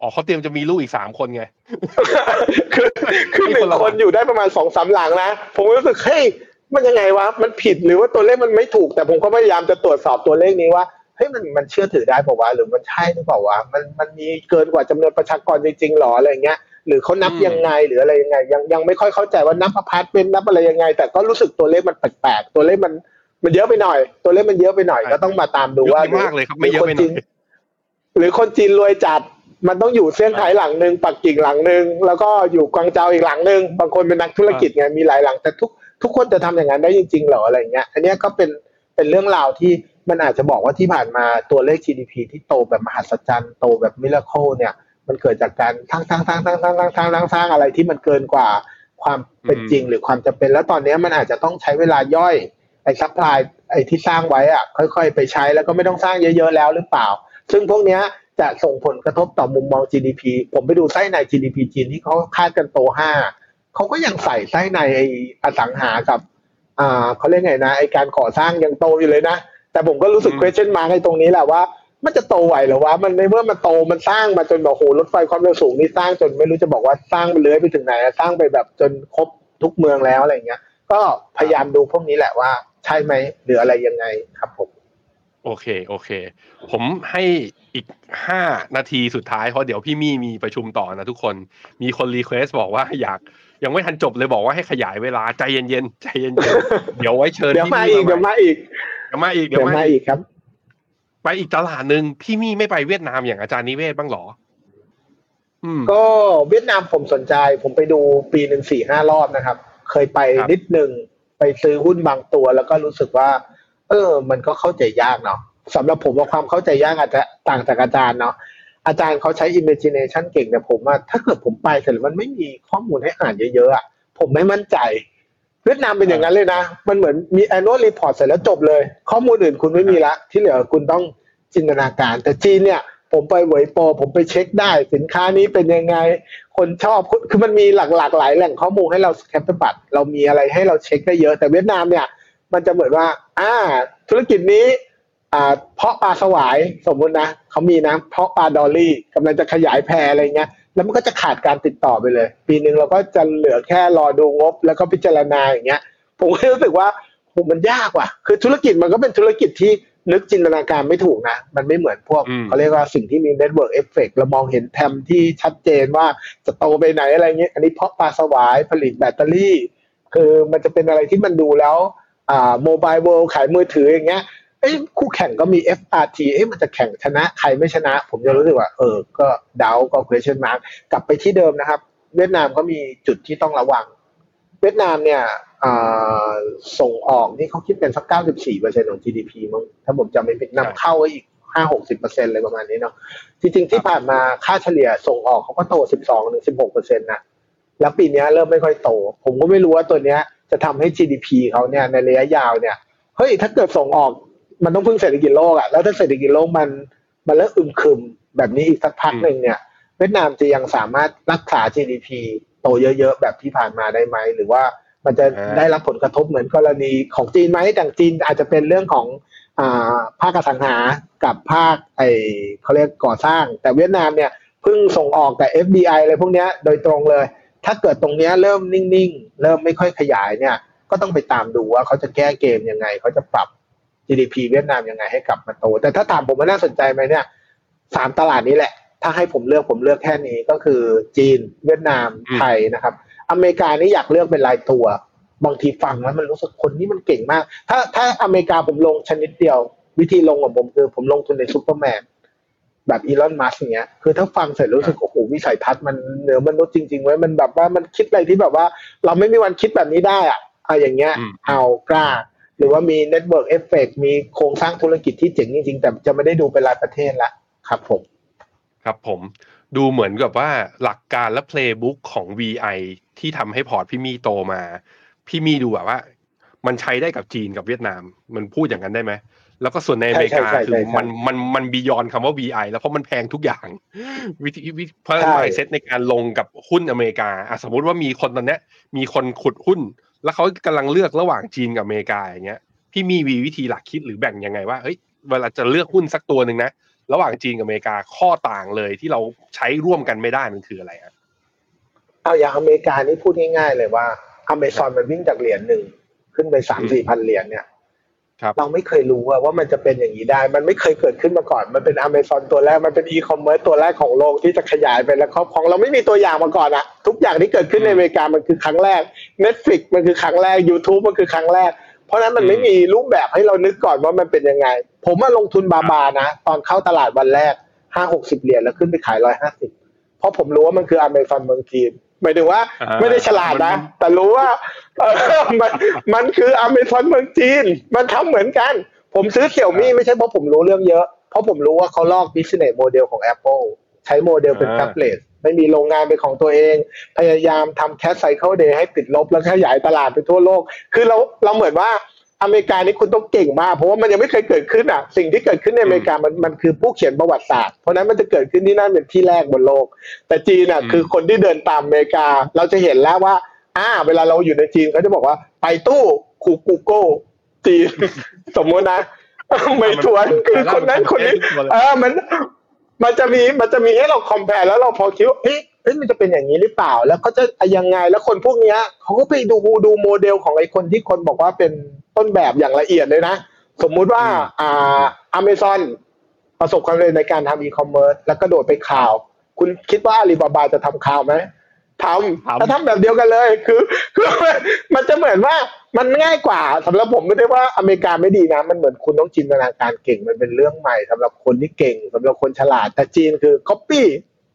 อ๋อเขาเตรียมจะมีลูกอีกสามคนไง คือคือหนึ่งคนอยู่ได้ประมาณสองสามหลังนะ ผมรู้สึกเฮ้ยมันยังไงวะ มันผิดหรือว่าตัวเลขมันไม่ถูก แต่ผมก็พยายามจะตรวจสอบตัวเลขนี้ว่าเฮ้ยมันมันเชื่อถือได้เปล่าวะหรือมันใช่หรือเปล่าวะมันมันมีเกินกว่าจำนวนประชากรจริงๆหรออะไรเงี้ยหรือเขานับอืมยังไงหรืออะไรยังไง ยังยังไม่ค่อยเข้าใจว่านับอพาร์ตเมนต์นับอะไรยังไง แต่ก็รู้สึกตัวเลขมันแปลกๆตัวเลขมัน มันเยอะไปหน่อย ตัวเลขมันเยอะไปหน่อย ก็ต้องมาตามดูว่าเยอะไปมากเลยครับไม่เยอะไปหน่อยหรือคนจีนหรือคนจีนรวยจัดมันต้องอยู่เซี่ยงไฮ้หลังหนึ่งปักกิ่งหลังหนึ่งแล้วก็อยู่กวางเจาอีกหลังหนึ่งบางคนเป็นนักธุรกิจไงมีหลายหลังแต่ทุกทุกคนจะทำอย่างนั้นได้จริงๆเหรออะไรเงี้ย อันเนี้ยก็เป็นเป็นเรื่องราวที่มันอาจจะบอกว่าที่ผ่านมาตัวเลข GDP ที่โตแบบมหัศจรรย์โตแบบ miracle เนี่ย มันเกิดจากการสร้างสร้างสร้างสร้างสร้างสร้างสร้างสร้างสร้างอะไรที่มันเกินกว่าความเป็นจริงหรือความจำเป็น แล้วตอนเนี้ยมันอาจจะต้องใช้เวลาย่อย ไอ้ supply ไอ้ที่สร้างไว้อะค่อยๆ ไปใช้แล้วก็ไม่ต้องสร้างเยอะๆแล้วหรือเปล่า ซึ่งพวกเนี้ยจะส่งผลกระทบต่อมุมมอง GDP ผมไปดูไส้ใน GDP จีนที่เขาคาดกันโต5เขาก็ยังใส่ไส้ในไอ้อสังหากับอ่าเขาเรียกไงนะไอ้การก่อสร้างยังโตอยู่เลยนะ แต่ผมก็รู้สึกอืม question mark ในตรงนี้แหละว่ามันจะโตไหวเหรอวะมันในเมื่อมันโตมันสร้างมาจนแบบโหรถไฟความเร็วสูงนี่สร้างจนไม่รู้จะบอกว่าสร้างไปเลื้อยไปถึงไหนอะสร้างไปแบบจนครบทุกเมืองแล้วอะไรเงี้ย ก็พยายามดูพวกนี้แหละว่า ใช่ไหมหรืออะไรยังไงครับผม โอเคโอเค ผมให้อีกห้านาทีสุดท้ายเพราะเดี๋ยวพี่มี่มีประชุมต่อนะทุกคนมีคน request บอกว่าอยากยังไม่ทันจบเลยบอกว่าให้ขยายเวลาใจเย็นๆใจเย็นๆเดี๋ยวไว้เชิญเดี๋ยวพี่มามี่อีกเดี๋ยวให้มาอีกเดี๋ยวมาอีกเดี๋ยวมาอีกครับ ไปอีกตลาดหนึ่งพี่มี่ไม่ไปเวียดนามอย่างอาจารย์นิเวศบ้างเหรออืมก็เวียดนามผมสนใจ ผมไปดูปีหนึ่งสี่ห้ารอบนะครับ เคยไปครับนิดหนึ่ง ไปซื้อหุ้นบางตัว แล้วก็รู้สึกว่า เออ มันก็เข้าใจยากเนาะสำหรับผมว่าความเข้าใจยากอาจจะต่างจากอาจารย์เนาะอาจารย์เขาใช้ imagination เก่งแต่ผมว่าถ้าเกิดผมไปแต่มันไม่มีข้อมูลให้อ่านเยอะๆอะผมไม่มั่นใจ เวียดนามเป็นอย่างนั้นเลยนะ มันเหมือนมี annual report เสร็จแล้วจบเลย ข้อมูลอื่นคุณไม่มีละ ที่เหลือคุณต้องจินตนาการ แต่จีนเนี่ย ผมไปเวยป๋อผมไปเช็คได้สินค้านี้เป็นยังไง คนชอบคือมันมีหลากหลากหลายแหล่งข้อมูลให้เรา scuttlebutt เรามีอะไรให้เราเช็คได้เยอะแต่เวียดนามเนี่ย มันจะเหมือนว่า อ่า ธุรกิจนี้อ่าเพาะปลาสวายสมมุตินะเขามีนะเพาะปลาดอลลี่กำลังจะขยายแพรอะไรเงี้ยแล้วมันก็จะขาดการติดต่อไปเลย ปีหนึ่งเราก็จะเหลือแค่รอดูงบ แล้วก็พิจารณาอย่างเงี้ย ผมก็รู้สึกว่าโหมันยากว่ะ คือธุรกิจมันก็เป็นธุรกิจที่ นึกจินตนาการไม่ถูกนะ มันไม่เหมือนพวกอืมเขาเรียกว่าสิ่งที่มี network effect เรามองเห็น TAM ที่ชัดเจนว่าจะโตไปไหนอะไรเงี้ยอันนี้เพาะปลาสวายผลิตแบตเตอรี่ คือมันจะเป็นอะไรที่มันดูแล้วอ่า Mobile World ขายมือถืออย่างเงี้ยเอ้ยคู่แข่งก็มี FRT เอ้ยมันจะแข่งชนะใครไม่ชนะ ผมจะรู้สึกว่า เออ ก็เดาก็ question mark กลับไปที่เดิมนะครับ เวียดนามก็มีจุดที่ต้องระวัง เวียดนามเนี่ยส่งออกนี่เขาคิดเป็นสัก 94เปอร์เซ็นต์ของ GDP มั้งถ้าผมจำไม่ผิดนำเข้าไว้อีก 5-60เปอร์เซ็นต์เลยประมาณนี้เนาะจริงๆที่ผ่านมาค่าเฉลี่ยส่งออกเขาก็โต 12ถึง16เปอร์เซ็นต์นะแล้วปีนี้เริ่มไม่ค่อยโต ผมก็ไม่รู้ว่าตัวเนี้ยจะทำให้ GDP เขาเนี่ยในระยะยาวเนี่ยเฮ้ยถ้าเกิดส่งออกมันต้องพึ่งเศรษฐกิจโลกอะแล้วถ้าเศรษฐกิจโลกมันมันเริ่มอึมครึมแบบนี้อีกสักพักหนึ่งเนี่ย เวียดนามจะยังสามารถรักษา GDP โตเยอะๆแบบที่ผ่านมาได้ไหมหรือว่ามันจะอ่าได้รับผลกระทบเหมือนกรณีของจีนไหมแต่จีนอาจจะเป็นเรื่องของอ่าภาคอสังหากับภาคไอเขาเรียกก่อสร้าง แต่เวียดนามเนี่ยเพิ่งส่งออกแต่ FDI อะไรพวกเนี้ยโดยตรงเลย ถ้าเกิดตรงเนี้ยเริ่มนิ่งๆ เริ่มไม่ค่อยขยายเนี่ย ก็ต้องไปตามดูว่าเขาจะแก้เกมยังไง เขาจะปรับ GDP เวียดนามยังไงให้กลับมาโต แต่ถ้าถามผมว่าน่าสนใจไหมเนี่ยสามตลาดนี้แหละ ถ้าให้ผมเลือกผมเลือกแค่นี้ก็คือจีน เวียดนามอืมไทยนะครับ อเมริกานี่อยากเลือกเป็นรายตัว บางทีฟังแล้วมันรู้สึกคนนี้มันเก่งมาก ถ้าถ้าอเมริกาผมลงชนิดเดียว วิธีลงของผมคือผมลงทุนในซูเปอร์แมนแบบอีลอนมัสก์อย่างเงี้ย คือถ้าฟังเสร็จรู้สึกโอ้โหวิสัยทัศน์มันเหนือมนุษย์จริงๆเว้ยมันแบบว่ามันคิดอะไรที่แบบว่า เราไม่มีวันคิดแบบนี้ได้อะเอาอย่างเงี้ยอืมเอากล้า หรือว่ามี network effect มีโครงสร้างธุรกิจที่เจ๋งจริงๆ แต่จะไม่ได้ดูเป็นรายประเทศละครับผม ครับผมดูเหมือนกับว่าหลักการและ playbook ของ VI ที่ทำให้พอร์ตพี่มี่โตมา พี่มี่ดูแบบว่า มันใช้ได้กับจีนกับเวียดนาม มันพูดอย่างนั้นได้ไหมแล้วก็ส่วนในอเมริกาใช่ใช่ใช่คือใช่มันมันมัน beyond คำว่า VI แล้วเพราะมันแพงทุกอย่าง วิธีวิเพราะใช่ mindset ในการลงกับหุ้นอเมริกาอะสมมุติว่ามีคนตอนเนี้ย มีคนขุดหุ้น แล้วเขากำลังเลือกระหว่างจีนกับอเมริกาอย่างเงี้ยพี่มีวีวิธีหลักคิดหรือแบ่งยังไงว่าเฮ้ยเวลาจะเลือกหุ้นสักตัวหนึ่งนะ ระหว่างจีนกับอเมริกาข้อต่างเลยที่เราใช้ร่วมกันไม่ได้มันคืออะไรอะเอาอย่างอเมริกานี่พูดง่ายๆเลยว่าอเมซอนมันวิ่งจากเหรียญหนึ่งขึ้นไปสามสี่พันเหรียญเนี่ยครับเราไม่เคยรู้ว่าว่ามันจะเป็นอย่างนี้ได้ มันไม่เคยเกิดขึ้นมาก่อน มันเป็นอเมซอนตัวแรก มันเป็นอีคอมเมิร์ซตัวแรกของโลกที่จะขยายไปและครอบครอง เราไม่มีตัวอย่างมาก่อนอะทุกอย่างที่เกิดขึ้นในอเมริกามันคือครั้งแรก Netflix มันคือครั้งแรก YouTube มันคือครั้งแรกเพ ราะฉะนั้นมันไม่มีรูปแบบให้เรานึกก่อนว่ามันเป็นยังไง ผมมาลงทุนบาบานะ ตอนเข้าตลาดวันแรกห้าหกสิบเหรียญแล้วขึ้นไปขายร้อยห้าสิบเพราะผมรู้ว่ามันคืออเมซอนเมืองจีนหมายถึงว่าอ่าไม่ได้ฉลาดนะ แต่รู้ว่าเออมันมันคืออเมซอนเมืองจีน มันทำเหมือนกัน ผมซื้อเสี่ยวมี่ไม่ใช่เพราะผมรู้เรื่องเยอะ เพราะผมรู้ว่าเขาลอก business model ของ Apple ใช้โมเดลเป็นอ่าแท็บเล็ต ไม่มีโรงงานเป็นของตัวเอง พยายามทำ cash cycle day ให้ติดลบแล้วขยายตลาดไปทั่วโลก คือเราเราเหมือนว่าอเมริกานี่คุณต้องเก่งมากเพราะว่ามันยังไม่เคยเกิดขึ้นอะ สิ่งที่เกิดขึ้นในอเมริกามันมันคือผู้เขียนประวัติศาสตร์เพราะฉะนั้นมันจะเกิดขึ้นที่นั่นเป็นที่แรกบนโลก แต่จีนอะอืมคือคนที่เดินตามอเมริกา เราจะเห็นแล้วว่าอ่าเวลาเราอยู่ในจีนเขาจะบอกว่าไปตู้คูกูโก้จีน สมมตินะไม่ทวนคือคนนั้นคนนี้เออมัน มันจะมีมันจะมีให้เรา compare แล้วเราพอคิดว่าเฮ้ยเฮ้ยมันจะเป็นอย่างนี้หรือเปล่า แล้วเขาจะยังไงแล้วคนพวกเนี้ยเขาก็ไปดูดูโมเดลของไอ้คนที่คนบอกว่าเป็นต้นแบบอย่างละเอียดเลยนะ สมมุติว่าอืมอ่าอเมซอนประสบความสำเร็จในการทำอีคอมเมิร์ซแล้วก็โดดไปข่าว คุณคิดว่าอาลีบาบาจะทำข่าวไหม ทำทำแล้วทำแบบเดียวกันเลยคือคือมันจะเหมือนว่ามันง่ายกว่าสำหรับผมไม่ได้ว่าอเมริกาไม่ดีนะ มันเหมือนคุณต้องจินตนาการเก่งมันเป็นเรื่องใหม่สำหรับคนที่เก่งสำหรับคนฉลาดแต่จีนคือ copy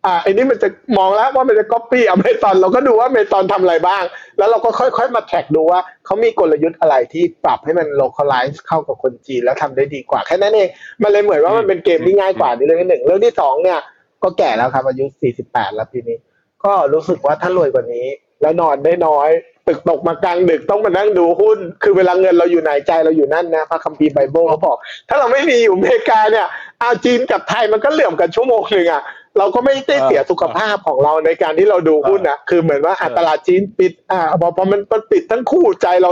อ่าไอ้นี่มันจะมองแล้วว่ามันจะ copy อเมซอนเราก็ดูว่าอเมซอนทำอะไรบ้าง แล้วเราก็ค่อยๆ มาแท็กดูว่าเขามีกลยุทธ์อะไรที่ปรับให้มัน localize เข้ากับคนจีนแล้วทำได้ดีกว่าแค่นั้นเองมันเลยเหมือนว่ามันเป็นเกมที่ง่ายกว่านี่เรื่องที่หนึ่งเรื่องที่สองเนี่ยก็แก่แล้วครับอายุ 48 แล้วปีนี้ ก็รู้สึกว่าถ้ารวยกว่านี้ แล้วนอนได้น้อย ตึกตกมากลางดึกต้องมานั่งดูหุ้น คือเวลาเงินเราอยู่ไหนใจเราอยู่นั่นนะพระคัมภีร์ไบเบิลเขาบอก ถ้าเราไม่มีอยู่อเมริกาเนี่ยเอาจีนกับไทยมันก็เหลื่อมกันชั่วโมงหนึ่งอะเราก็ไม่ได้เสียสุขภาพของเราในการที่เราดูหุ้นนะคือเหมือนว่าตลาดจีนปิดอ่าพอพอมันปิดทั้งคู่ใจเรา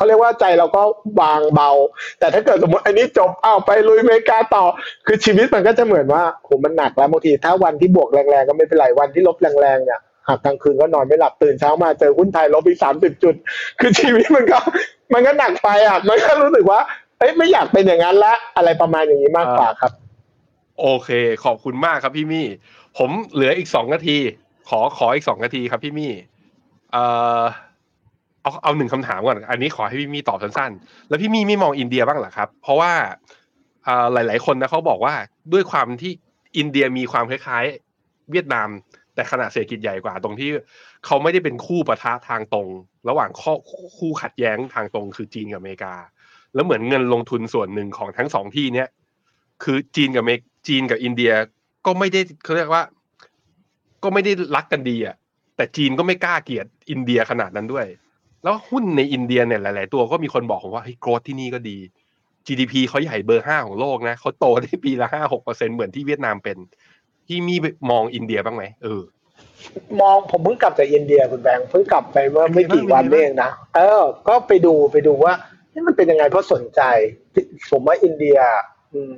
เขาเรียกว่าใจเราก็บางเบา แต่ถ้าเกิดสมมติอันนี้จบอ้าวไปลุยอเมริกาต่อ คือชีวิตมันก็จะเหมือนว่าโหมันหนักแล้วบางทีถ้าวันที่บวกแรงๆก็ไม่เป็นไรวันที่ลบแรงๆเนี่ยหากกลางคืนก็นอนไม่หลับตื่นเช้ามาเจอหุ้นไทยลบอีกสามสิบจุด คือชีวิตมันก็มันก็หนักไปอะมันก็รู้สึกว่าเอ้ยไม่อยากเป็นอย่างนั้นละอะไรประมาณอย่างนี้มากกว่าครับ โอเค ขอบคุณมากครับพี่มี่ ผมเหลืออีกสองนาที ขอขออีกสองนาทีครับพี่มี่เอ่อ เอาเอาหนึ่งคำถามก่อนอันนี้ขอให้พี่มีตอบสั้นๆแล้วพี่มีไม่มองอินเดียบ้างเหรอครับ เพราะว่าอ่าหลาย ๆ คนนะเขาบอกว่าด้วยความที่อินเดียมีความคล้ายๆ เวียดนาม แต่ขนาดเศรษฐกิจใหญ่กว่า ตรงที่เขาไม่ได้เป็นคู่ปะทะทางตรง ระหว่างข้อคู่ขัดแย้งทางตรงคือจีนกับอเมริกา แล้วเหมือนเงินลงทุนส่วนหนึ่งของทั้งสองที่เนี้ยคือจีนกับเมจีนกับอินเดียก็ไม่ได้เขาเรียกว่า ก็ไม่ได้รักกันดีอะแต่จีนก็ไม่กล้าเกลียดอินเดียขนาดนั้นด้วย แล้วหุ้นในอินเดียเนี่ยหลาย ๆ ตัวก็มีคนบอกผมว่าเฮ้ยโกรธที่นี่ก็ดี GDP เขาใหญ่เบอร์ห้าของโลกนะเขาโตได้ปีละห้าหกเปอร์เซ็นเหมือนที่เวียดนามเป็นพี่มีมองอินเดียบ้างไหมเออ มองผมเพิ่งกลับจากอินเดียคุณแบงค์เพิ่งกลับไปเมื่อไม่กี่วันเป็นไงบ้างเองนะเออ ก็ไปดูไปดูว่านี่มันเป็นยังไงเพราะสนใจ ผมว่าอินเดีย อืม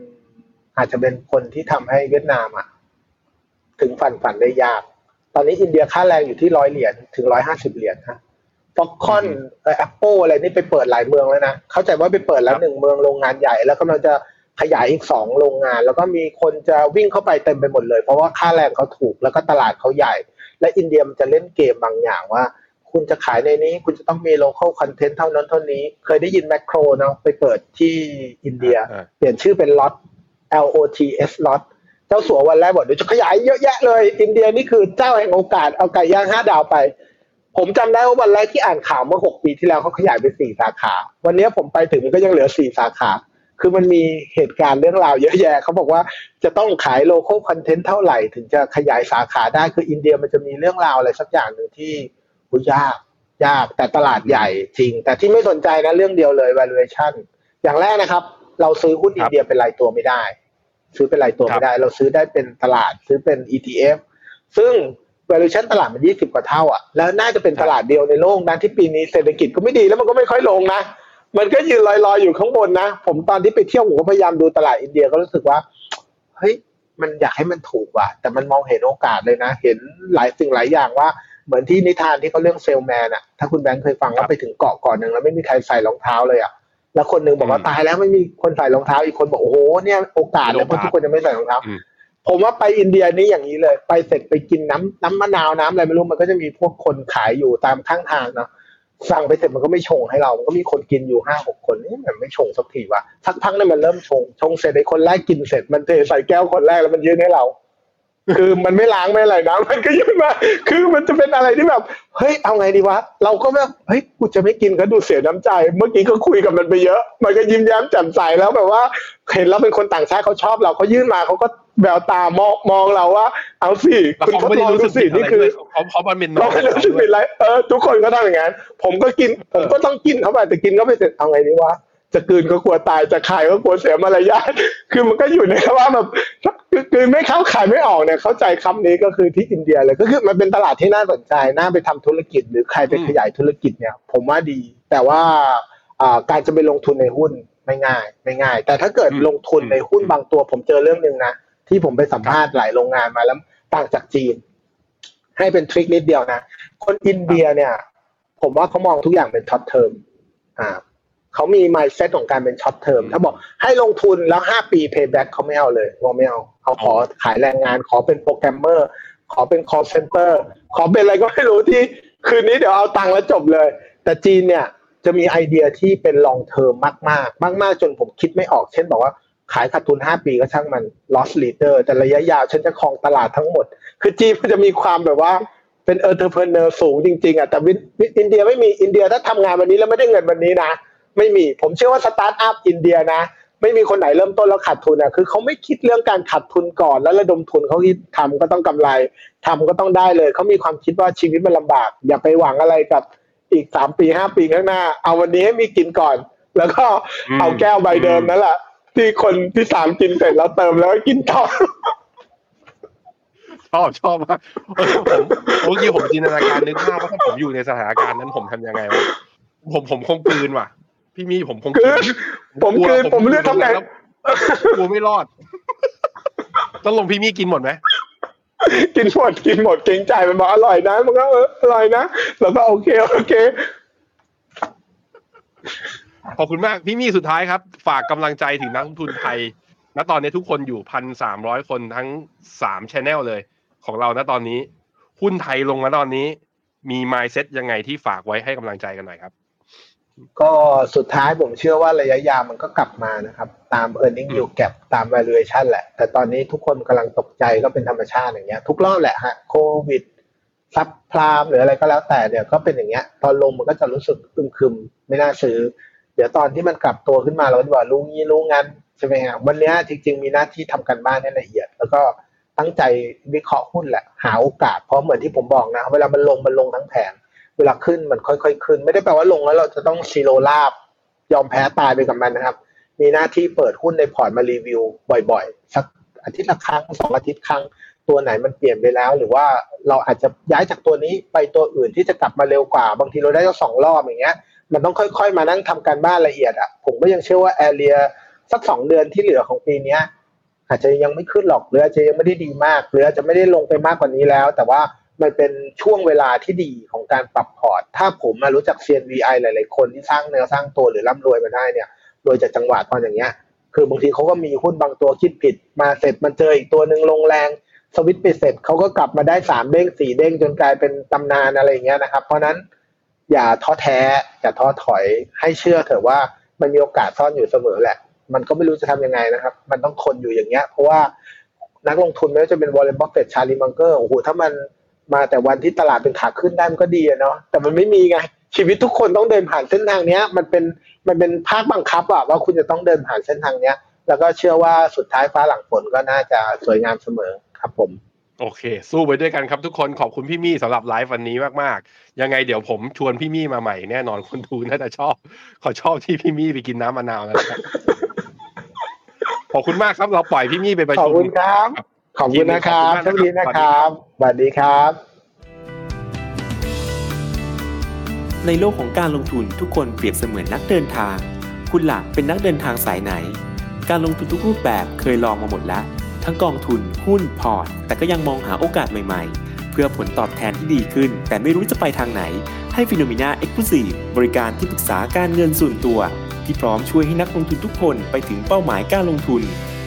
อาจจะเป็นคนที่ทำให้เวียดนามอะ ถึงฝันฝันได้ยาก ตอนนี้อินเดียค่าแรงอยู่ที่ร้อยเหรียญถึงร้อยห้าสิบเหรียญฮะ Foxconn Apple อะไรนี่ไปเปิดหลายเมืองแล้วนะ เข้าใจว่าไปเปิดแล้วหนึ่งเมืองโรงงานใหญ่ แล้วกำลังจะขยายอีกสองโรงงาน แล้วก็มีคนจะวิ่งเข้าไปเต็มไปหมดเลย เพราะว่าค่าแรงเขาถูกแล้วก็ตลาดเขาใหญ่ และอินเดียมันจะเล่นเกมบางอย่างว่า คุณจะขายในนี้คุณจะต้องมี local content เท่านั้นเท่านี้ เคยได้ยินแมคโครเนาะไปเปิดที่อินเดียอ่าเปลี่ยนชื่อเป็นล็อต L O T S ล็อตเจ้าสัววันแรกบอกเดี๋ยวจะขยายเยอะแยะเลย อินเดียนี่คือเจ้าแห่งโอกาสเอาไก่ย่างห้าดาวไป ผมจำได้ว่าวันแรกที่อ่านข่าวเมื่อหกปีที่แล้วเขาขยายไปสี่สาขา วันนี้ผมไปถึงมันก็ยังเหลือสี่สาขา คือมันมีเหตุการณ์เรื่องราวเยอะแยะเขาบอกว่าจะต้องขายโล c a l คอนเทนต์เท่าไหร่ ถึงจะขยายสาขาได้คืออินเดียมันจะมีเรื่องราวอะไรสักอย่างหนึ่งที่อุยยากยากแต่ตลาดใหญ่จริง แต่ที่ไม่สนใจนะเรื่องเดียวเลย valuation อย่างแรกนะครับ เราซื้อหุ้นอินเดียเป็นรายตัวไม่ได้ ซื้อเป็นรายตัวไม่ได้ เราซื้อได้เป็นตลาดซื้อเป็น ETF ซึ่ง valuation ตลาดมัน20กว่าเท่าอะแล้วน่าจะเป็นตลาดเดียวในโลกนะที่ปีนี้เศรษฐกิจก็ไม่ดีแล้วมันก็ไม่ค่อยลงนะ มันก็ยืนลอยๆอยู่ข้างบนนะ ผมตอนที่ไปเที่ยวผมก็พยายามดูตลาดอินเดียก็รู้สึกว่าเฮ้ยมันอยากให้มันถูกว่ะ แต่มันมองเห็นโอกาสเลยนะ เห็นหลายสิ่งหลายอย่างว่าเหมือนที่นิทานที่เขาเรื่องเซลแมนอะถ้าคุณแบงค์เคยฟังว่าไปถึงเกาะเก่อนหนึ่งแล้วไม่มีใครใส่รองเท้าเลยอะแล้วคนหนึ่งบอกว่าอืมตายแล้วไม่มีคนใส่รองเท้าอีกคนบอกโอ้โหเนี่ยโอกาสเลยเพราะทุกคนจะไม่ใส่รองเท้าอืม ผมว่าไปอินเดียนี้อย่างนี้เลย ไปเสร็จไปกินน้ำน้ำมะนาวน้ำอะไรไม่รู้มันก็จะมีพวกคนขายอยู่ตามข้างทางเนาะสั่งไปเสร็จมันก็ไม่ชงให้เรา มันก็มีคนกินอยู่ห้าหกคนนี่มันไม่ชงสักทีวะสักพักนึงมันเริ่มชงชงเสร็จไอ้คนแรกกินเสร็จมันเทใส่แก้วคนแรกแล้วมันยื่นให้เรา คือมันไม่ล้างไม่อะไรนะมันก็ยื่นมา คือมันจะเป็นอะไรที่แบบ เฮ้ยเอาไงดีวะ เราก็แบบเฮ้ยกูจะไม่กินก็ดูเสียน้ำใจ เมื่อกี้ก็คุยกับมันไปเยอะ มันก็ยิ้มแย้มแจ่มใสแล้วแบบว่า เห็นแล้วเป็นคนต่างชาติเขาชอบเราเขายื่นมาเขาก็แววตามองมองเราว่า เอาสิแล้วคุณเขาทดไม่ลได้องรู้ดูสึกสิผิดอะไรนี่คือด้วยเขาเขามันเป็นน้เราองไม่รู้สึกผิดอะไรเออทุกคนก็ทำอย่างนั้นผมก็กิน ผมก็ต้องกินเข้าไปแต่กินเข้าไปเสร็จเอาไงดีวะ จะกลืนก็กลัวตายจะขายก็กลัวเสียมารยาทคือมันก็อยู่ในภาวะแบบกลืนไม่เข้าขายไม่ออกเนี่ยเข้าใจคำนี้ก็คือที่อินเดียเลยก็คือมันเป็นตลาดที่น่าสนใจน่าไปทำธุรกิจ หรือใครไปขยายธุรกิจเนี่ย ผมว่าดี แต่ว่าอ่าการจะไปลงทุนในหุ้นไม่ง่ายไม่ง่าย แต่ถ้าเกิดลงทุนในหุ้นบางตัว ผมเจอเรื่องหนึ่งนะที่ผมไปสัมภาษณ์หลายโรงงานมาแล้วต่างจากจีน ให้เป็น trick นิดเดียวนะคนอินเดียเนี่ย ผมว่าเขามองทุกอย่างเป็น short term อ่า เขามี mindset ของการเป็น short term ถ้าบอกให้ลงทุนแล้วห้าปี payback เขาไม่เอาเลยเขาไม่เอาเขาขอขายแรงงาน ขอเป็นโปรแกรมเมอร์ ขอเป็น call center ขอเป็นอะไรก็ไม่รู้ที่ คืนนี้เดี๋ยวเอาตังค์แล้วจบเลย แต่จีนเนี่ยจะมีไอเดียที่เป็น long term มากมากมากมากๆจนผมคิดไม่ออก เช่นบอกว่าขายขาดทุน 5 ปีก็ช่างมัน loss leader แต่ระยะยาวฉันจะครองตลาดทั้งหมด คือจีนมันจะมีความแบบว่าเป็น entrepreneur สูงจริงๆอะแต่วิวิอินเดียไม่มีอินเดียถ้าทำงานวันนี้แล้วไม่ได้เงินวันนี้นะ ไม่มี ผมเชื่อว่าสตาร์ทอัพอินเดียนะ ไม่มีคนไหนเริ่มต้นแล้วขาดทุนอะคือเขาไม่คิดเรื่องการขาดทุนก่อน แล้วระดมทุนเขาคิดทำก็ต้องกำไรทำก็ต้องได้เลย เขามีความคิดว่าชีวิตมันลำบาก อย่าไปหวังอะไรกับอีกสามปีห้าปีข้างหน้า เอาวันนี้ให้มีกินก่อน แล้วก็อืมเอาแก้วใบเดิมนั่นแหละที่คนที่สามกินเสร็จแล้วเติมแล้วก็กินต่อชอบชอบมากเออผมเมื่อกี้ผมจินตนาการนึกภาพว่าถ้าผมอยู่ในสถานการณ์นั้นผมทำยังไงวะผมผมคงกลืนว่ะ พี่มี่ผมคงคือผมคืนผมเลือกทำไงแล้วกลัวไม่รอด ต้องลงพี่มี่กินหมดไหมกินหมดกินหมดเกรงใจมันบอกอร่อยนะมันก็เอออร่อยนะแล้วก็โอเคโอเคขอบคุณมากพี่มี่สุดท้ายครับ ฝากกำลังใจถึงนักลงทุนไทยณตอนนี้ทุกคนอยู่พันสามร้อยคนทั้งสามชแนลเลย ของเราณตอนนี้ หุ้นไทยลงมาตอนนี้ มี mindset ยังไงที่ฝากไว้ให้กำลังใจกันหน่อยครับ ก็สุดท้ายผมเชื่อว่าระยะยาวมันก็กลับมานะครับ ตาม e a r n i n g อืม yield gap ตาม valuation แหละ แต่ตอนนี้ทุกคนกำลังตกใจก็เป็นธรรมชาติอย่างเงี้ย ทุกรอบแหละฮะโควิกฤต subprime หรืออะไรก็แล้วแต่เนี่ยก็เป็นอย่างเงี้ย ตอนลงมันก็จะรู้สึกอึมครึมไม่น่าซื้อ เดี๋ยวตอนที่มันกลับตัวขึ้นมาเราก็จะบอกรู้งี้รู้งั้นใช่ไหมฮะวันนี้จริง ๆ มีหน้าที่ทำการบ้านให้ละเอียด แล้วก็ตั้งใจวิเคราะห์หุ้นแหละ หาโอกาสเพราะเหมือนที่ผมบอกนะ เวลามันลงมันลงทั้งแผง เวลาขึ้นมันค่อยๆขึ้น ไม่ได้แปลว่าลงแล้วเราจะต้องศิโรราบ ยอมแพ้ตายไปกับมันนะครับ มีหน้าที่เปิดหุ้นในพอร์ตมารีวิวบ่อยๆ สักอาทิตย์ละครั้งสองอาทิตย์ครั้งตัวไหนมันเปลี่ยนไปแล้ว หรือว่าเราอาจจะย้ายจากตัวนี้ไปตัวอื่นที่จะกลับมาเร็วกว่า บางทีเราได้ตั้งสองรอบอย่างเงี้ย มันต้องค่อยๆ มานั่งทำการบ้านละเอียดอะผมก็ยังเชื่อว่าแอเรียสักสองเดือนที่เหลือของปีเนี้ย อาจจะยังไม่ขึ้นหรอกหรืออาจจะยังไม่ได้ดีมาก หรืออาจจะไม่ได้ลงไปมากกว่านี้แล้ว แต่ว่า มันเป็นช่วงเวลาที่ดีของการปรับพอร์ต ถ้าผมมารู้จัก CNVI หลาย ๆ คนที่สร้างเนื้อสร้างตัวหรือร่ำรวยมาได้เนี่ยรวยจากจังหวะตอนอย่างเงี้ย คือบางทีเขาก็มีหุ้นบางตัวคิดผิด มาเสร็จมันเจออีกตัวหนึ่งลงแรง สวิตไปเสร็จเขาก็กลับมาได้สามเด้งสี่เด้งจนกลายเป็นตำนานอะไรอย่างเงี้ยนะครับ เพราะนั้นอย่าท้อแท้ อย่าท้อถอยให้เชื่อเถอะว่ามันมีโอกาสซ่อนอยู่เสมอแหละ มันก็ไม่รู้จะทำยังไงนะครับ มันต้องทนอยู่อย่างเงี้ย เพราะว่านักลงทุนไม่ว่าจะเป็นวอร์เรนบัฟเฟตต์ ชาร์ลีมังเกอร์โอ้โหถ้ามัน มาแต่วันที่ตลาดเป็นขาขึ้นได้มันก็ดีอะเนาะแต่มันไม่มีไงชีวิตทุกคนต้องเดินผ่านเส้นทางเนี้ย มันเป็นมันเป็นภาคบังคับอะว่าคุณจะต้องเดินผ่านเส้นทางเนี้ย แล้วก็เชื่อว่าสุดท้ายฟ้าหลังฝนก็น่าจะสวยงามเสมอครับผม โอเค สู้ไปด้วยกันครับทุกคนขอบคุณพี่มี่สำหรับไลฟ์วันนี้มากๆ ยังไงเดี๋ยวผมชวนพี่มี่มาใหม่แน่นอนคนดูน่าจะชอบ ขอชอบที่พี่มี่ไปกินน้ำมะนาวนะครับขอบคุณมากครับเราปล่อยพี่มี่ไปประขอบชุมคุณครับขอบคุณนะครับ ขอบคุณมากนะครับโชคดีนะครับสวัสดีครับ ในโลกของการลงทุนทุกคนเปรียบเสมือนนักเดินทาง คุณล่ะเป็นนักเดินทางสายไหน การลงทุนทุกรูปแบบเคยลองมาหมดแล้ว ทั้งกองทุนหุ้นพอร์ต แต่ก็ยังมองหาโอกาสใหม่ๆ เพื่อผลตอบแทนที่ดีขึ้น แต่ไม่รู้จะไปทางไหน ให้ FINNOMENA Exclusive บริการที่ปรึกษาการเงินส่วนตัว ที่พร้อมช่วยให้นักลงทุนทุกคนไปถึงเป้าหมายการลงทุน